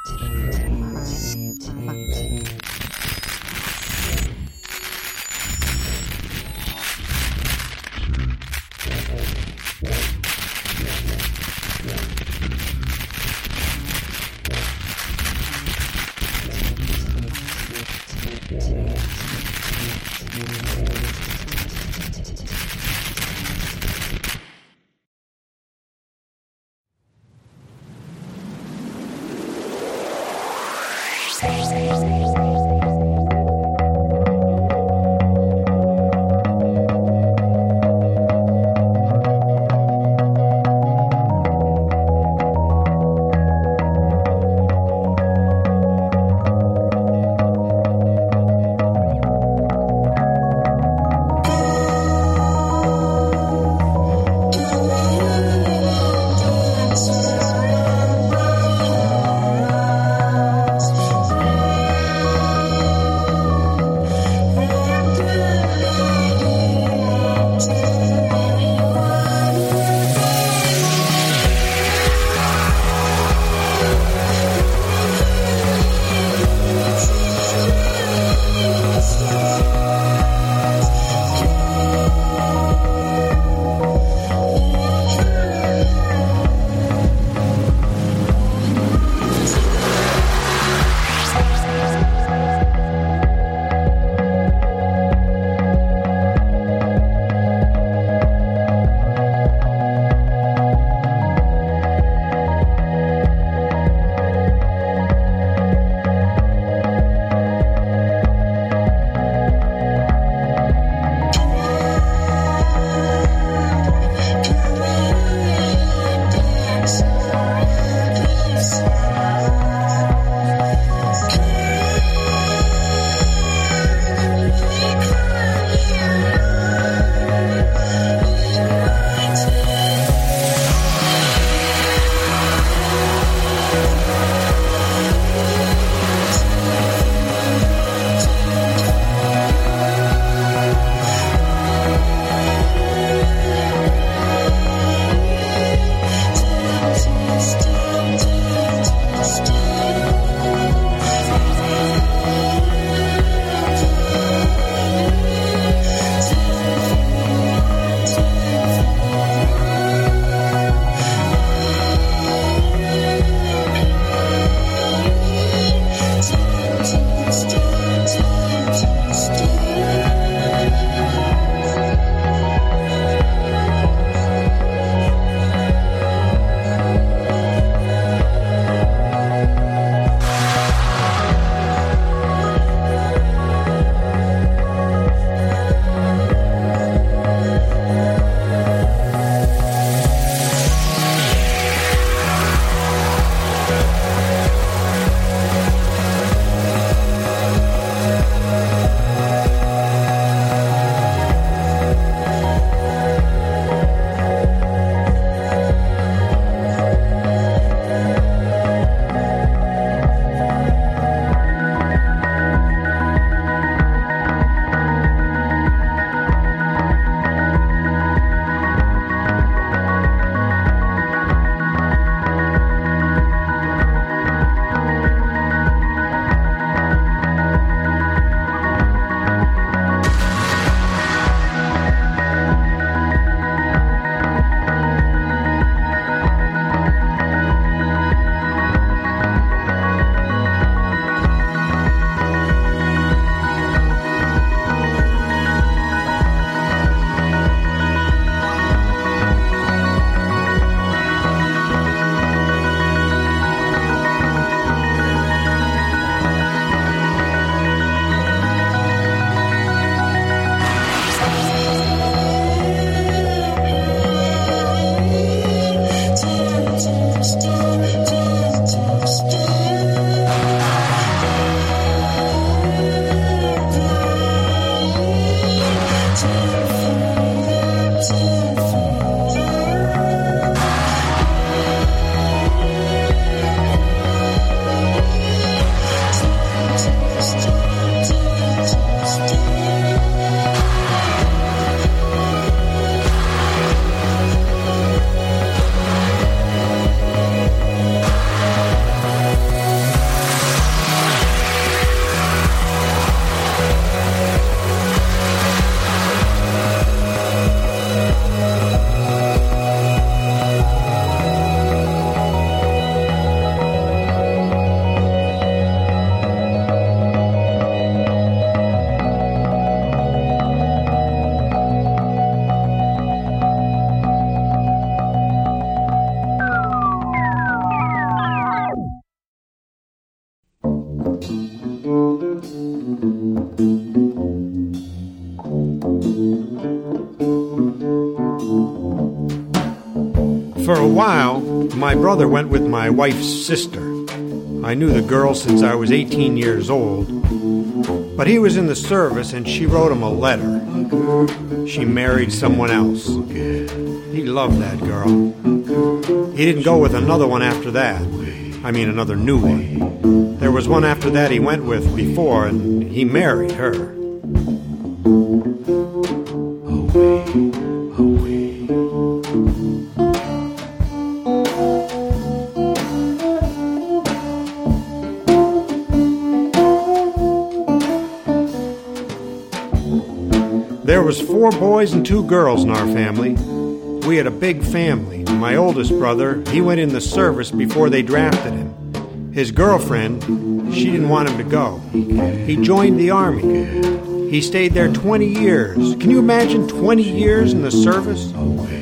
While, my brother went with my wife's sister. I knew the girl since I was 18 years old. But he was in the service and she wrote him a letter. She married someone else. He loved that girl. He didn't go with another one after that. I mean, another new one. There was one after that he went with before, and he married her. Boys and two girls in our family. We had a big family. My oldest brother, he went in the service before they drafted him. His girlfriend, she didn't want him to go. He joined the army. He stayed there 20 years. Can you imagine 20 years in the service?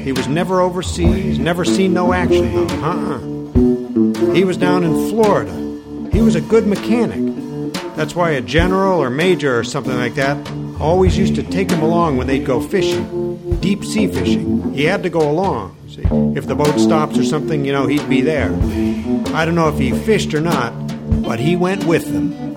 He was never overseas, never seen no action. Uh-uh. He was down in Florida. He was a good mechanic. That's why a general or major or something like that always used to take him along when they'd go fishing, deep sea fishing. He had to go along. See, if the boat stops or something, you know, he'd be there. I don't know if he fished or not, but he went with them.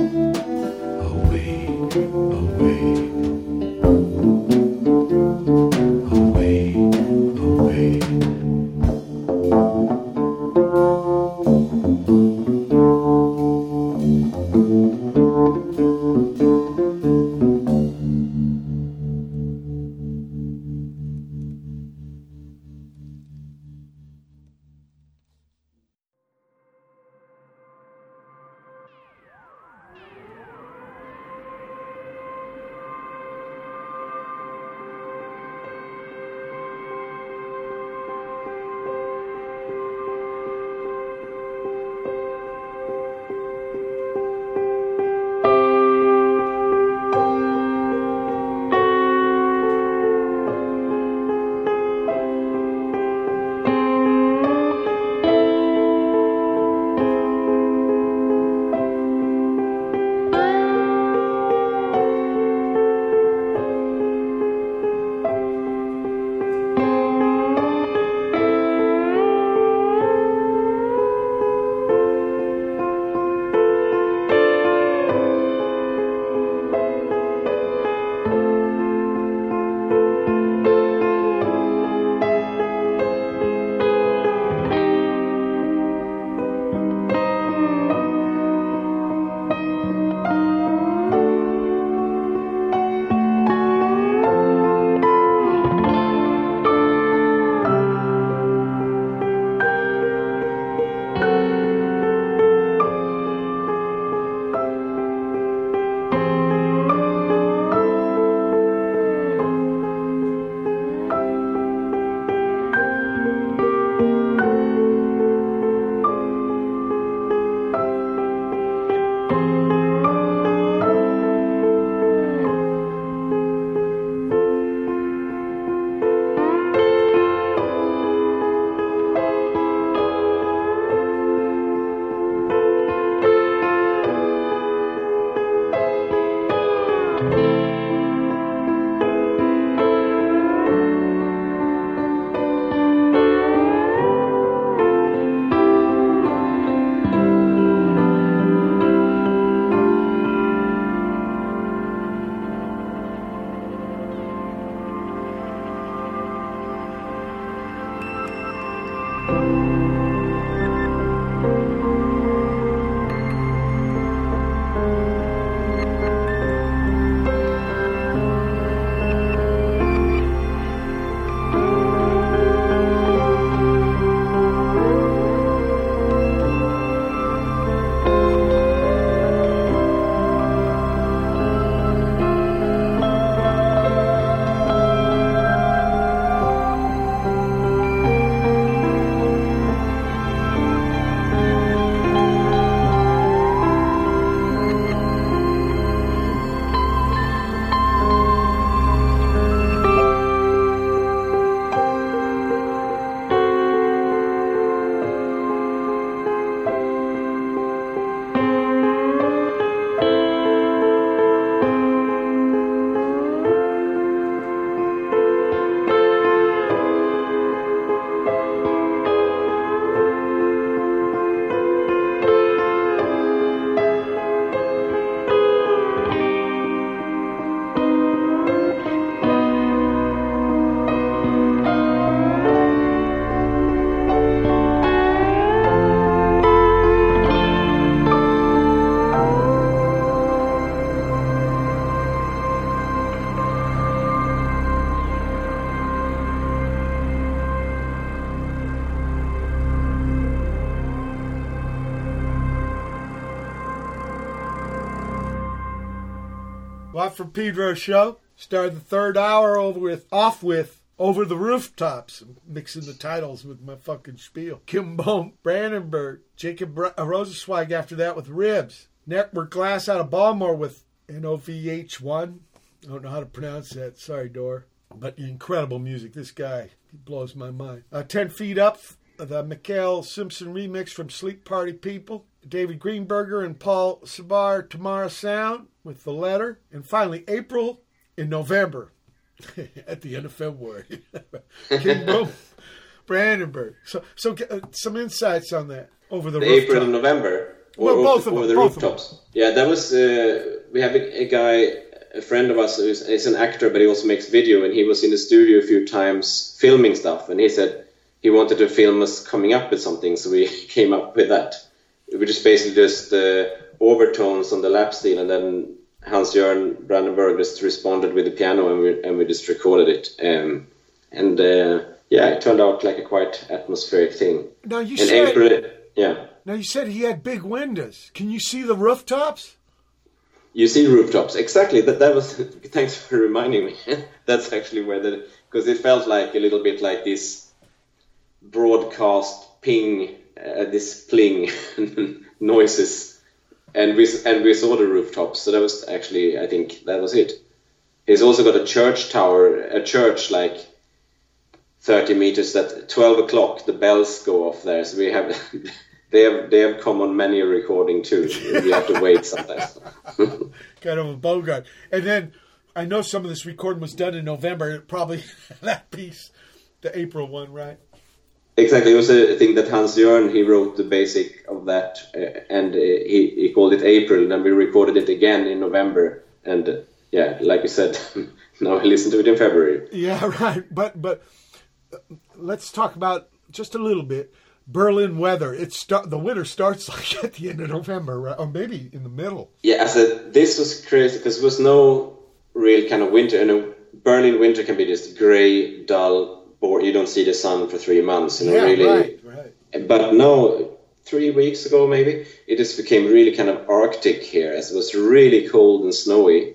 Watt from Pedro show. Started the third hour over with off with over the rooftops, mixing the titles with my fucking spiel. Kinbom, Brandenburg, Jacob Br- uh, Rosenzweig after that with ribs. Network Glass out of Baltimore with NOVH1. I don't know how to pronounce that. Sorry, Dor. But incredible music. This guy, he blows my mind. Uh, 10 Feet Up, the Mikael Simpson remix from Sleep Party People. David Greenberger and Paul Cebar, Tomorrow Sound with the letter. And finally, April in November at the end of February. King Boom, Brandenburg. So, so uh, some insights on that over the, The. April and November. Well, Or- both of or them, the both of them. rooftops. Yeah, that was. Uh, we have a, a guy, a friend of us, who's is an actor, but he also makes video, and he was in the studio a few times filming stuff, and he said he wanted to film us coming up with something, so we came up with that. We just basically just uh, overtones on the lap steel, and then Hans Jörn Brandenburg just responded with the piano, and we and we just recorded it. Um, and uh, yeah, it turned out like a quite atmospheric thing. Now you In said April, yeah. now you said he had big windows. Can you see the rooftops? You see rooftops exactly. That that was. Thanks for reminding me. That's actually where the because it felt like a little bit like this broadcast ping, uh, this pling noises, and we and we saw the rooftops. So that was actually I think that was it. He's also got a church tower, a church like. 30 meters that 12 o'clock the bells go off there so we have they have they have come on many a recording too we have to wait sometimes kind of a bogart. And then I know some of this recording was done in November. Probably that piece, the April one, right? Exactly, it was a thing that Hans Jörn he wrote the basic of that, uh, and uh, he he called it April, and then we recorded it again in November, and uh, yeah, like you said, now I listen to it in February. Yeah, right. But but uh, let's talk about just a little bit Berlin weather. It start the winter starts like at the end of November, right? or maybe in the middle. Yeah, as a, this was crazy because there was no real kind of winter, and a Berlin winter can be just gray, dull, bored. You don't see the sun for three months, and yeah, really. right, right. But now, three weeks ago maybe, it just became really kind of arctic here, as it was really cold and snowy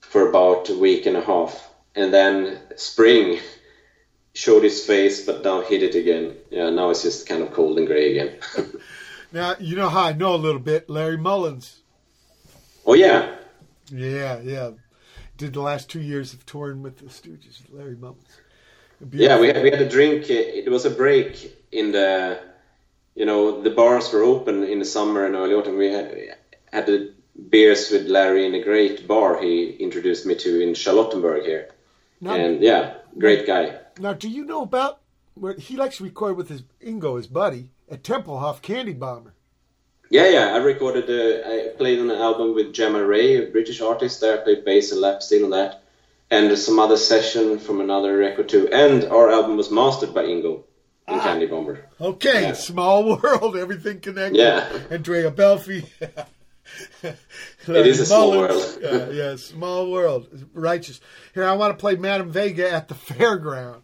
for about a week and a half, and then spring showed its face, but now hid it again. Yeah, now it's just kind of cold and gray again. Now you know how I know a little bit. Larry Mullins. oh yeah, Yeah, yeah. Did the last two years of touring with the Stooges, Larry Mullins. Yeah. We had, we had a drink. It was a break in the, you know, the bars were open in the summer and early autumn. We had, had the beers with Larry in a great bar he introduced me to in Charlottenburg here, Now, and yeah, great guy. now, do you know about where he likes to record with his Ingo, his buddy, at Tempelhof Candy Bomber? Yeah, yeah. I recorded. Uh, I played on an album with Gemma Ray, a British artist. There, I played bass and lap steel on that, and some other session from another record too. And our album was mastered by Ingo in ah. Candy Bomber. Okay, Yeah. small world, everything connected. Yeah. Andrea Belfi. It is a small Mullins. world. yeah, yeah, small world. Righteous. Here, I want to play Madame Vega at the fairground.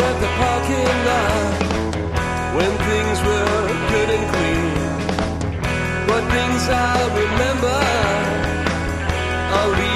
out at the parking lot when things were good and clean. But things I remember, I'll leave.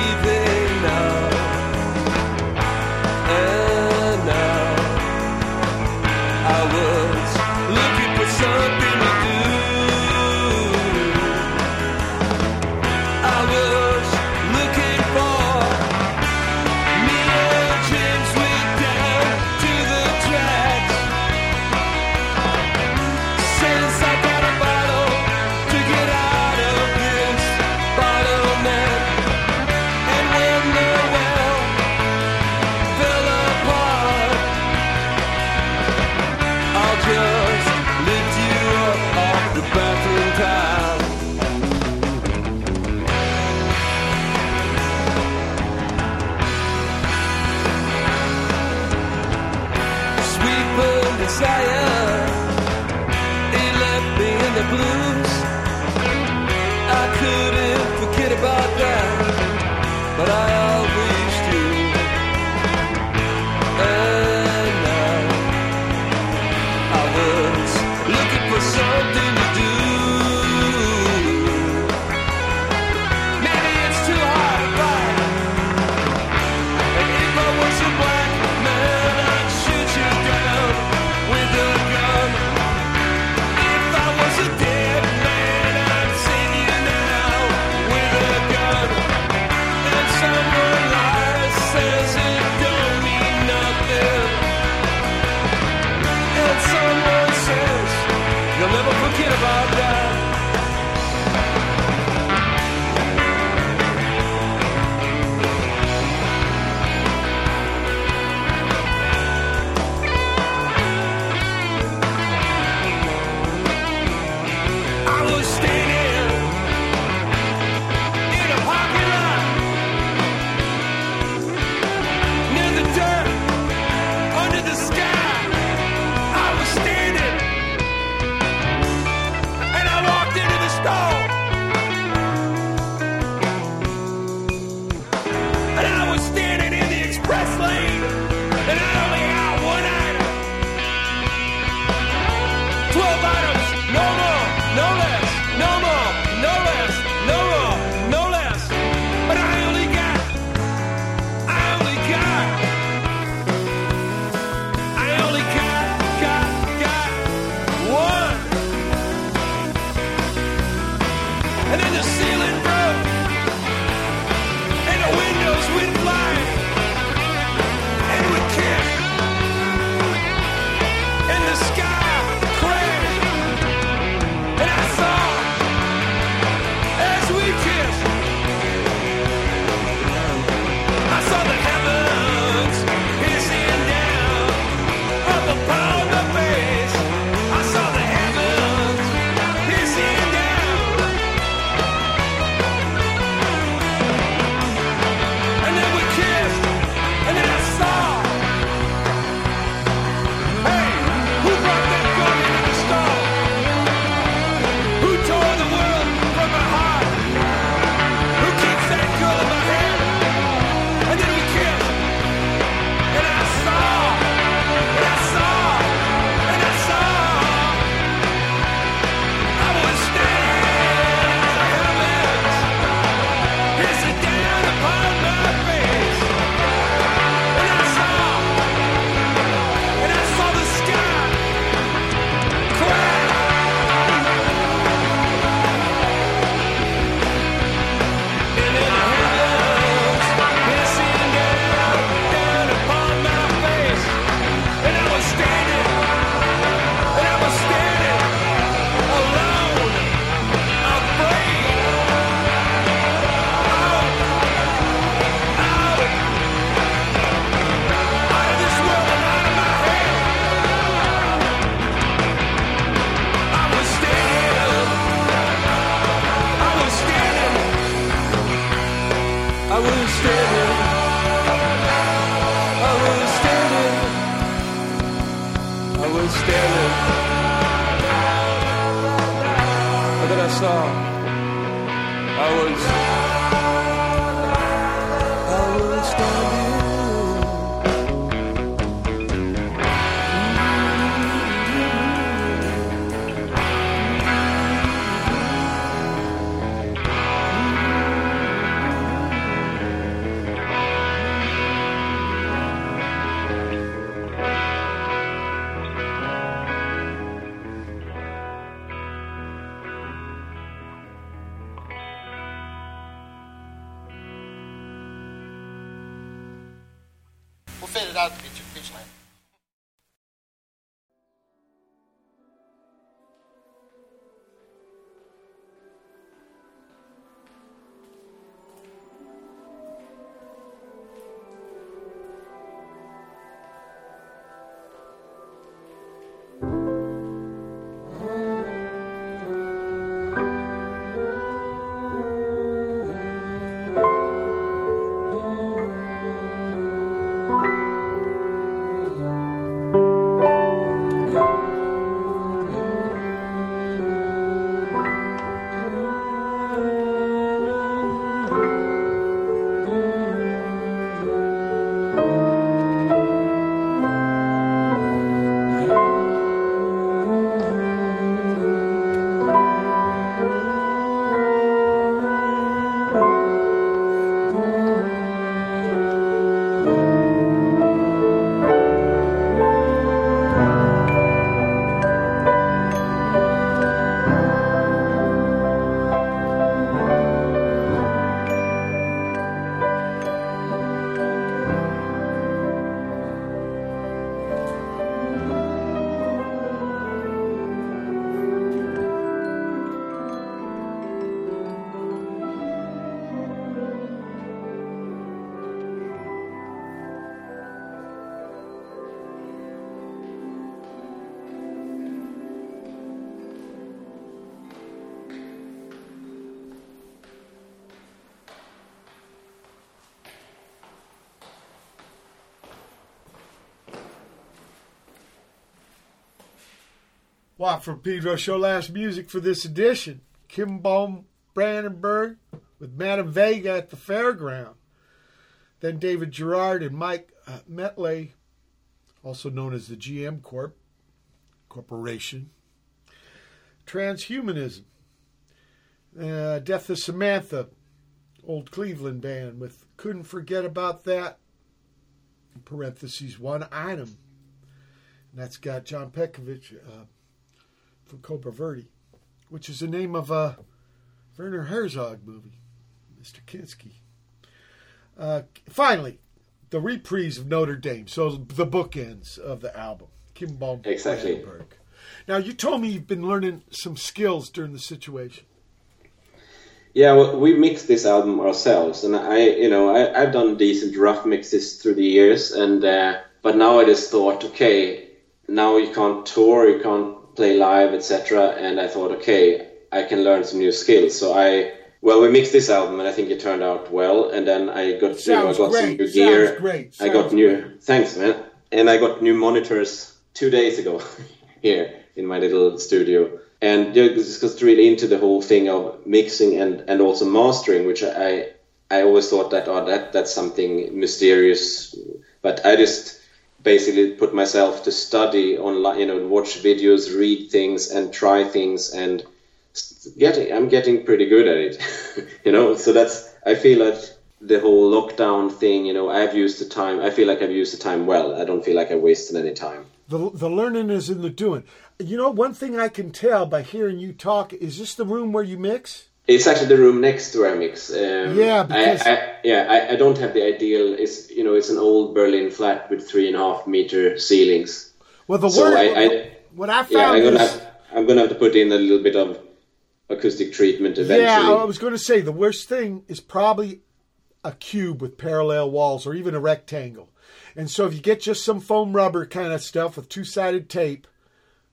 From Pedro Show Last Music for this edition. Kinbom Brandenburg with Madame Vega at the fairground. Then David Gerard and Mike uh, Metlay, also known as the GM Corp Corporation. Transhumanism. Uh, Death of Samantha, old Cleveland band with Couldn't Forget About That. Parentheses, one item. And that's got John Petkovic uh, from Cobra Verde, which is the name of a Werner Herzog movie, Mr. Kinski. Uh, finally, the reprise of Notre Dame. So the bookends of the album. Kinbom Exactly. Now you told me you've been learning some skills during the situation. Yeah, well, we mixed this album ourselves, and I, you know, I, I've done decent rough mixes through the years, and uh, but now I just thought, okay, now you can't tour, you can't play live, etc. And I thought, okay, I can learn some new skills. So I, well, we mixed this album, and I think it turned out well. And then I got, you know, I Sounds got some new sounds gear. great, I got new, great. thanks, man. And I got new monitors two days ago here in my little studio. And yeah, this goes really into the whole thing of mixing and, and also mastering, which I I always thought that oh that that's something mysterious, but I just basically put myself to study online, you know, watch videos, read things, and try things, and getting I'm getting pretty good at it, you know. So that's I feel that the whole lockdown thing, you know, I've used the time. I feel like I've used the time well. I don't feel like I wasted any time. The, the learning is in the doing. You know, one thing I can tell by hearing you talk is this the room where you mix? It's actually the room next to where I mix. Um, Yeah, because- I, I, yeah, I, I don't have the ideal. It's you know, it's an old Berlin flat with three and a half meter ceilings. Well, the So word. I, I what I yeah, found I'm gonna is. have, I'm gonna have to put in a little bit of acoustic treatment eventually. Yeah, I was going to say the worst thing is probably a cube with parallel walls or even a rectangle. And so if you get just some foam rubber kind of stuff with two sided tape,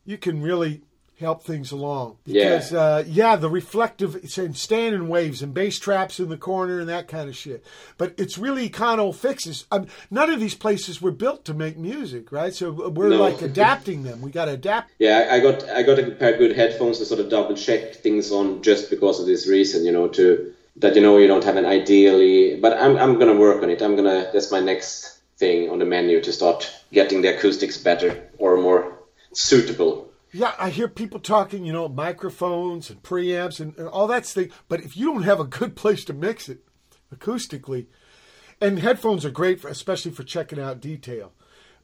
you can really help things along. Yeah. Because, uh, yeah, the reflective, it's in standing waves and bass traps in the corner and that kind of shit. But it's really econo fixes. Um, none of these places were built to make music, right? So we're No. like adapting them. We got to adapt. Yeah, I I got I got a pair of good headphones to sort of double check things on just because of this reason, you know, to that you know you don't have an ideally. But I'm I'm gonna work on it. I'm gonna that's my next thing on the menu to start getting the acoustics better or more suitable. Yeah, I hear people talking, you know, microphones and preamps and, and all that thing. But if you don't have a good place to mix it acoustically, and headphones are great, for, especially for checking out detail.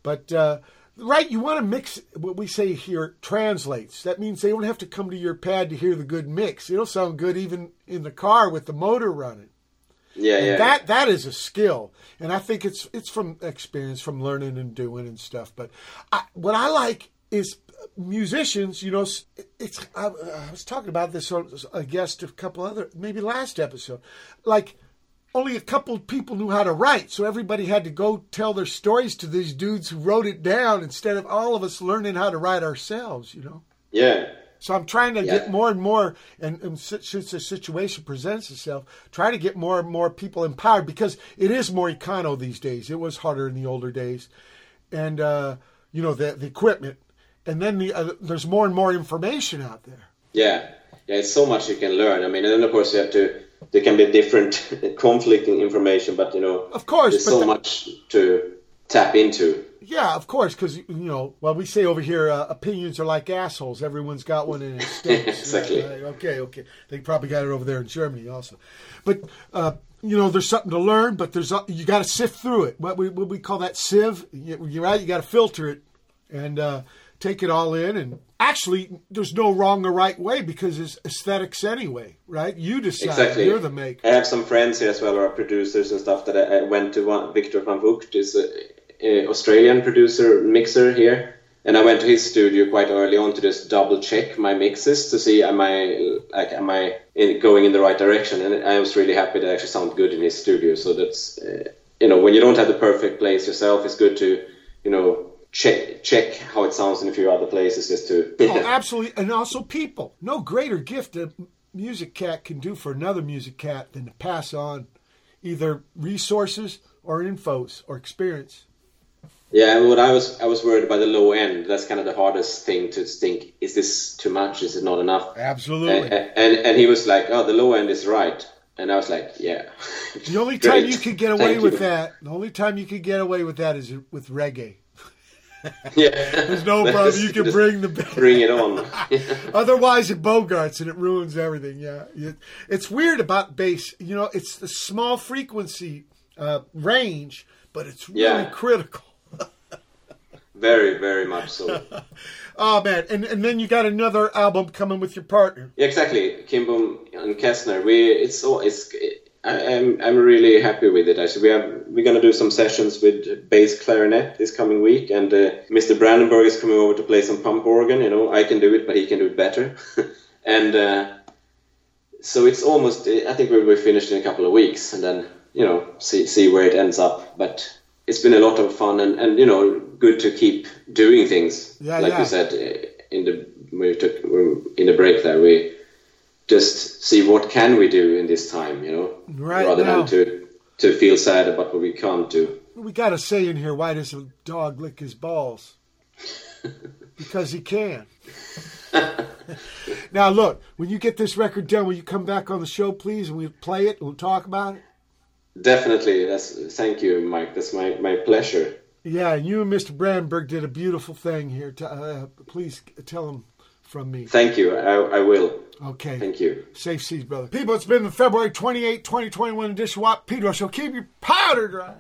But uh, right, you want to mix what we say here translates. That means they don't have to come to your pad to hear the good mix. It'll sound good even in the car with the motor running. Yeah, yeah. That that is a skill, and I think it's it's from experience, from learning and doing and stuff. But I, what I like is musicians. You know, it's I, I was talking about this on a guest a couple other maybe last episode, like. Only a couple of people knew how to write, so everybody had to go tell their stories to these dudes who wrote it down instead of all of us learning how to write ourselves, you know? Yeah. So I'm trying to Yeah. get more and more, and, and since the situation presents itself, try to get more and more people empowered because it is more econo these days. It was harder in the older days, and uh, you know the the equipment, and then the uh, there's more and more information out there. Yeah, yeah, it's so much you can learn. I mean, and then of course you have to. There can be different conflicting information, but you know, Of course, there's so much to tap into. Yeah, of course, because you know, well, we say over here, uh, opinions are like assholes. Everyone's got one in it stinks. Exactly. Right. Okay, okay. They probably got it over there in Germany also, but uh, you know, there's something to learn. But there's you got to sift through it. What we what we call that sieve. You- You're right. You got to filter it and uh, take it all in. And actually, there's no wrong or right way because it's aesthetics anyway, right? You decide. Exactly. You're the maker. I have some friends here as well, who are producers and stuff. That I, I went to one. Victor van Vugt is Australian producer mixer here, and I went to his studio quite early on to just double check my mixes to see am I like am I in, going in the right direction. And I was really happy that actually sound good in his studio. So that's uh, you know when you don't have the perfect place yourself, it's good to you know check check how it sounds in a few other places just to oh, absolutely. And also people. No greater gift a music cat can do for another music cat than to pass on either resources or infos or experience. Yeah, and what I was I was worried about the low end. That's kind of the hardest thing to think. Is this too much? Is it not enough? Absolutely. And, and and he was like, "Oh, the low end is right," and I was like, "Yeah." The only time you could get away Thank with you. that, the only time you could get away with that is with reggae. Yeah, There's no problem. You can bring the bring it on. Otherwise, it bogarts and it ruins everything. Yeah, it's weird about bass. You know, it's the small frequency uh, range, but it's really Yeah. critical. very, very much so. Oh man, and and then you got another album coming with your partner. Yeah, exactly. Kinbom and Kessner. We it's all it's. I, I'm I'm really happy with it. Actually, we have we're gonna do some sessions with bass clarinet this coming week, and uh, Mr. Brandenburg is coming over to play some pump organ. You know, I can do it, but he can do it better. and uh, so it's almost. I think we'll be finished in a couple of weeks, and then you know see see where it ends up. But it's been a lot of fun, and and you know good to keep doing things. Yeah, like yeah. we said in the we took in the break there we just see what can we do in this time, you know, Right rather now. than to to feel sad about what we can't do. We got to say in here, why does a dog lick his balls? because he can. now look, when you get this record done, will you come back on the show, please, and we'll play it and we'll talk about it? Definitely, that's thank you, Mike. That's my my pleasure. Yeah, and you and Mr. Brandberg did a beautiful thing here. T- Uh, please tell him from me. Thank you. I, I will. Okay. Thank you. Safe seas, brother. People, it's been the February 28, 2021 edition of Watt Pedro Show. Keep your powder dry.